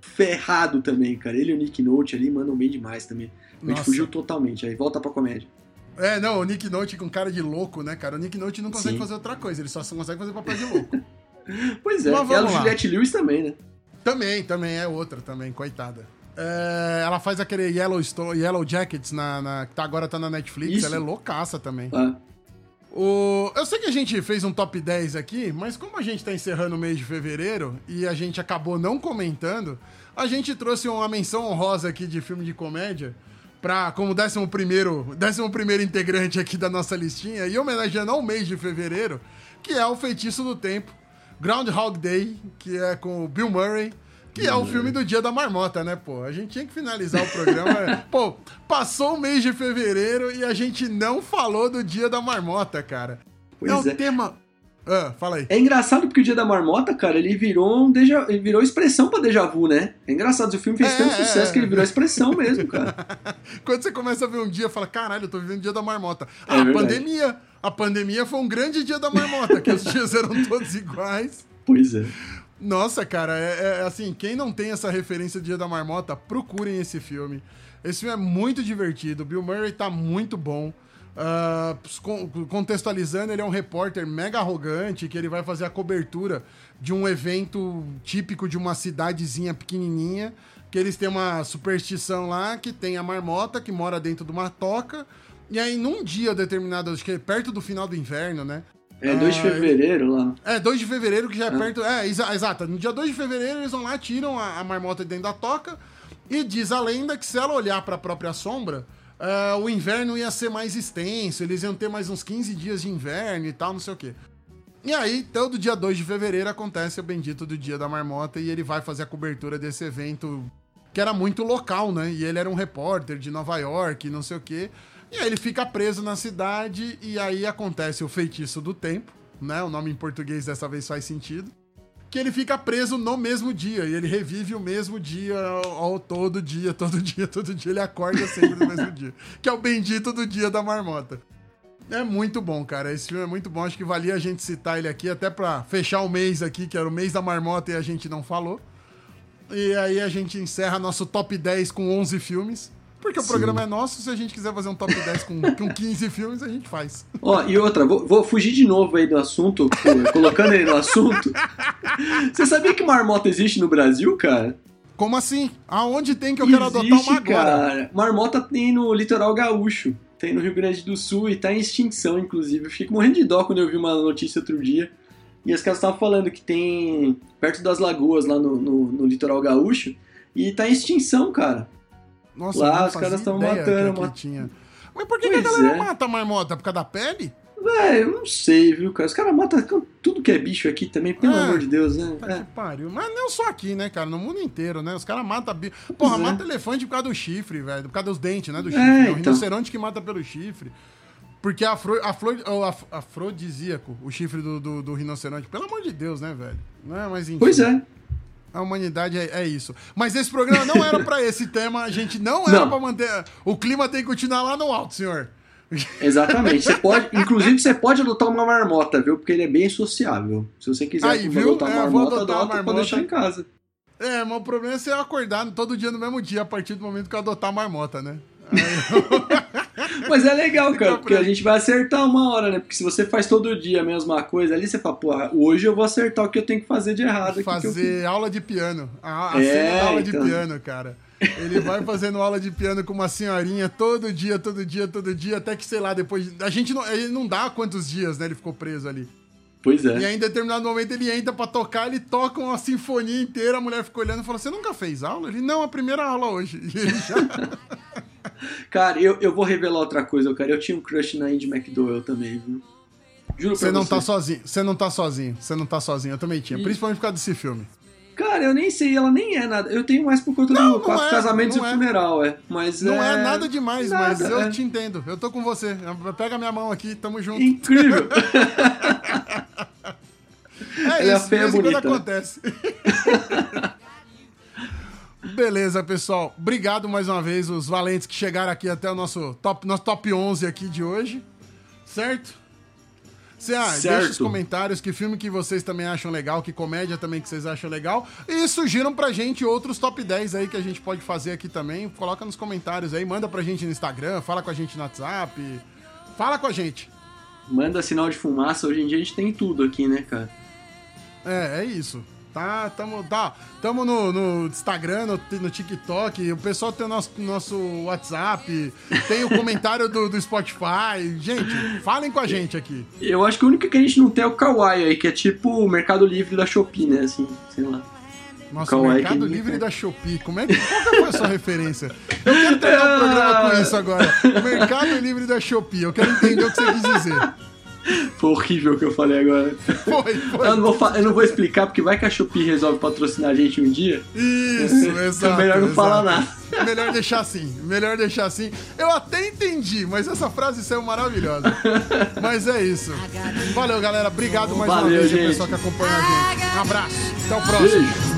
ferrado também, cara. Ele e o Nick Note ali mandam bem demais também. A gente Nossa. fugiu totalmente, aí volta pra comédia. É, não, o Nick Note com cara de louco, né, cara? O Nick Note não consegue Sim. fazer outra coisa, ele só consegue fazer papel de louco. Pois é, e a. Juliette Lewis também, né? Também, também é outra também, coitada. É, ela faz aquele Yellow, Sto- Yellow Jackets, na, na- que tá, agora tá na Netflix, Isso. ela é loucaça também. Ah, O, eu sei que a gente fez um top 10 aqui, mas como a gente tá encerrando o mês de fevereiro e a gente acabou não comentando, a gente trouxe uma menção honrosa aqui de filme de comédia pra, como 11 primeiro, décimo primeiro integrante aqui da nossa listinha e homenageando ao mês de fevereiro, que é o Feitiço do Tempo, Groundhog Day, que é com o Bill Murray, que é o filme do Dia da Marmota, né, pô? A gente tinha que finalizar o programa. pô, passou o mês de fevereiro e a gente não falou do Dia da Marmota, cara. Pois é um é. tema. Ah, fala aí. É engraçado porque o Dia da Marmota, cara, ele virou um ele virou expressão pra déjà vu, né? É engraçado, o filme fez É, tanto é, sucesso é. que ele virou expressão mesmo, cara. Quando você começa a ver um dia, fala: caralho, eu tô vivendo o Dia da Marmota. É Ah, a verdade. pandemia. A pandemia foi um grande Dia da Marmota, que os dias eram todos iguais. Pois é. Nossa, cara, é, é assim, quem não tem essa referência do Dia da Marmota, procurem esse filme. Esse filme é muito divertido, o Bill Murray tá muito bom. Ah, con- contextualizando, ele é um repórter mega arrogante que ele vai fazer a cobertura de um evento típico de uma cidadezinha pequenininha, que eles têm uma superstição lá que tem a marmota que mora dentro de uma toca. E aí, num dia determinado, acho que é perto do final do inverno, né? É 2 de Ah, fevereiro lá. É, 2 de fevereiro, que já é Ah. perto. É, exa exato. No dia 2 de fevereiro, eles vão lá, tiram a, a marmota de dentro da toca. E diz a lenda que se ela olhar para a própria sombra, é, o inverno ia ser mais extenso, eles iam ter mais uns 15 dias de inverno e tal, não sei o quê. E aí, todo dia 2 de fevereiro acontece o bendito do Dia da Marmota e ele vai fazer a cobertura desse evento que era muito local, né? E ele era um repórter de Nova York, não sei o quê. E aí ele fica preso na cidade e aí acontece o feitiço do tempo, né? O nome em português dessa vez faz sentido. Que ele fica preso no mesmo dia e ele revive o mesmo dia ao, ao- todo dia, todo dia, todo dia. Ele acorda sempre no mesmo dia. Que é o bendito do Dia da Marmota. É muito bom, cara. Esse filme é muito bom. Acho que valia a gente citar ele aqui, até pra fechar o mês aqui, que era o mês da marmota e a gente não falou. E aí a gente encerra nosso top 10 com 11 filmes. Porque o Sim. programa é nosso, se a gente quiser fazer um top 10 com, com 15 filmes, a gente faz. Ó, e outra, vou, vou fugir de novo aí do assunto, co- colocando ele no assunto. Você sabia que marmota existe no Brasil, cara? Como assim? Aonde tem que eu quero adotar Existe, uma agora? cara. Marmota tem no litoral gaúcho. Tem no Rio Grande do Sul e tá em extinção, inclusive. Eu fiquei morrendo de dó quando eu vi uma notícia outro dia. E os caras estavam falando que tem perto das lagoas lá no, no, no litoral gaúcho. E tá em extinção, cara. Nossa, Lá os caras tão ideia matando, que ma- aqui tinha. Mas por que, que a galera é. mata a marmota? Por causa da pele? Véi, eu não sei, viu, cara? Os caras matam tudo que é bicho aqui também, pelo É. amor de Deus, né? Tá É. que pariu. Mas não só aqui, né, cara? No mundo inteiro, né? Os caras matam. bi- Porra, Pois é. mata elefante por causa do chifre, velho. Por causa dos dentes, né? Do É, chifre. É, o então. rinoceronte que mata pelo chifre. Porque a o af- afrodisíaco, o chifre do, do, do rinoceronte. Pelo amor de Deus, né, velho? Não é, mas enfim. Pois é. A humanidade é, é isso. Mas esse programa não era pra esse tema. A gente não era pra manter. O clima tem que continuar lá no alto, senhor. Exatamente. Você pode, inclusive, você pode adotar uma marmota, viu? Porque ele é bem sociável. Se você quiser Aí, adotar É, uma eu vou marmota, adotar adota, marmota. pode deixar em casa. É, mas o problema é você acordar todo dia no mesmo dia, a partir do momento que eu adotar a marmota, né? Mas é legal, cara, porque a gente vai acertar uma hora, né? Porque se você faz todo dia a mesma coisa ali, você fala, pô, hoje eu vou acertar o que eu tenho que fazer de errado. fazer aula de piano. A, a É, cena da aula de então. piano, cara. Ele vai fazendo aula de piano com uma senhorinha todo dia, todo dia, todo dia, até que, sei lá, depois. de- A gente não. Ele não dá quantos dias, né? Ele ficou preso ali. Pois E é. aí, em determinado momento, ele entra pra tocar, ele toca uma sinfonia inteira, a mulher fica olhando e fala: Você nunca fez aula? Ele, não, a primeira aula hoje. E ele já. Cara, eu, eu vou revelar outra coisa, cara. Eu tinha um crush na Indy McDowell também, viu? Juro pra Você não você. tá sozinho. Você não tá sozinho. Você não tá sozinho. Eu também tinha. Ih. Principalmente por causa desse filme. Cara, eu nem sei, ela nem é nada. Eu tenho mais por conta Não, do não quatro é, casamentos e é. funeral, é. Mas Não é, é nada demais, nada, mas eu é. te entendo. Eu tô com você. Pega minha mão aqui, tamo junto. Incrível. É Ela é isso, de feia em quando bonita, né? acontece. Beleza, pessoal. Obrigado mais uma vez, os valentes que chegaram aqui até o nosso top, nosso top 11 aqui de hoje. Certo? Cê, ah, deixa os comentários que filme que vocês também acham legal, que comédia também que vocês acham legal. E sugiram pra gente outros top 10 aí que a gente pode fazer aqui também. Coloca nos comentários aí, manda pra gente no Instagram, fala com a gente no WhatsApp. Fala com a gente. Manda sinal de fumaça, hoje em dia a gente tem tudo aqui, né, cara? É, é isso. Tá, tamo, tá, tamo no, no Instagram, no, no, TikTok, o pessoal tem o nosso, nosso WhatsApp, tem o comentário do, do Spotify. Gente, falem com a gente aqui. Eu acho que o único que a gente não tem é o Kawaii aí, que é tipo o Mercado Livre da Shopee, né? Assim, sei lá. Nossa, o Mercado Livre da Shopee. Como é que, qual que foi a sua referência? Eu quero terminar o programa com isso agora. Mercado Livre da Shopee. Eu quero entender o que você quis dizer. Foi horrível o que eu falei agora. Foi, foi. Eu não, vou, eu não vou explicar, porque vai que a Shopee resolve patrocinar a gente um dia. Isso, exato. É melhor não exato. falar nada. Melhor deixar assim, melhor deixar assim. Eu até entendi, mas essa frase saiu maravilhosa. mas é isso. Valeu, galera. Obrigado mais Valeu, uma vez, gente. pessoal que acompanha a gente. Um abraço. Até o próximo. Beijo.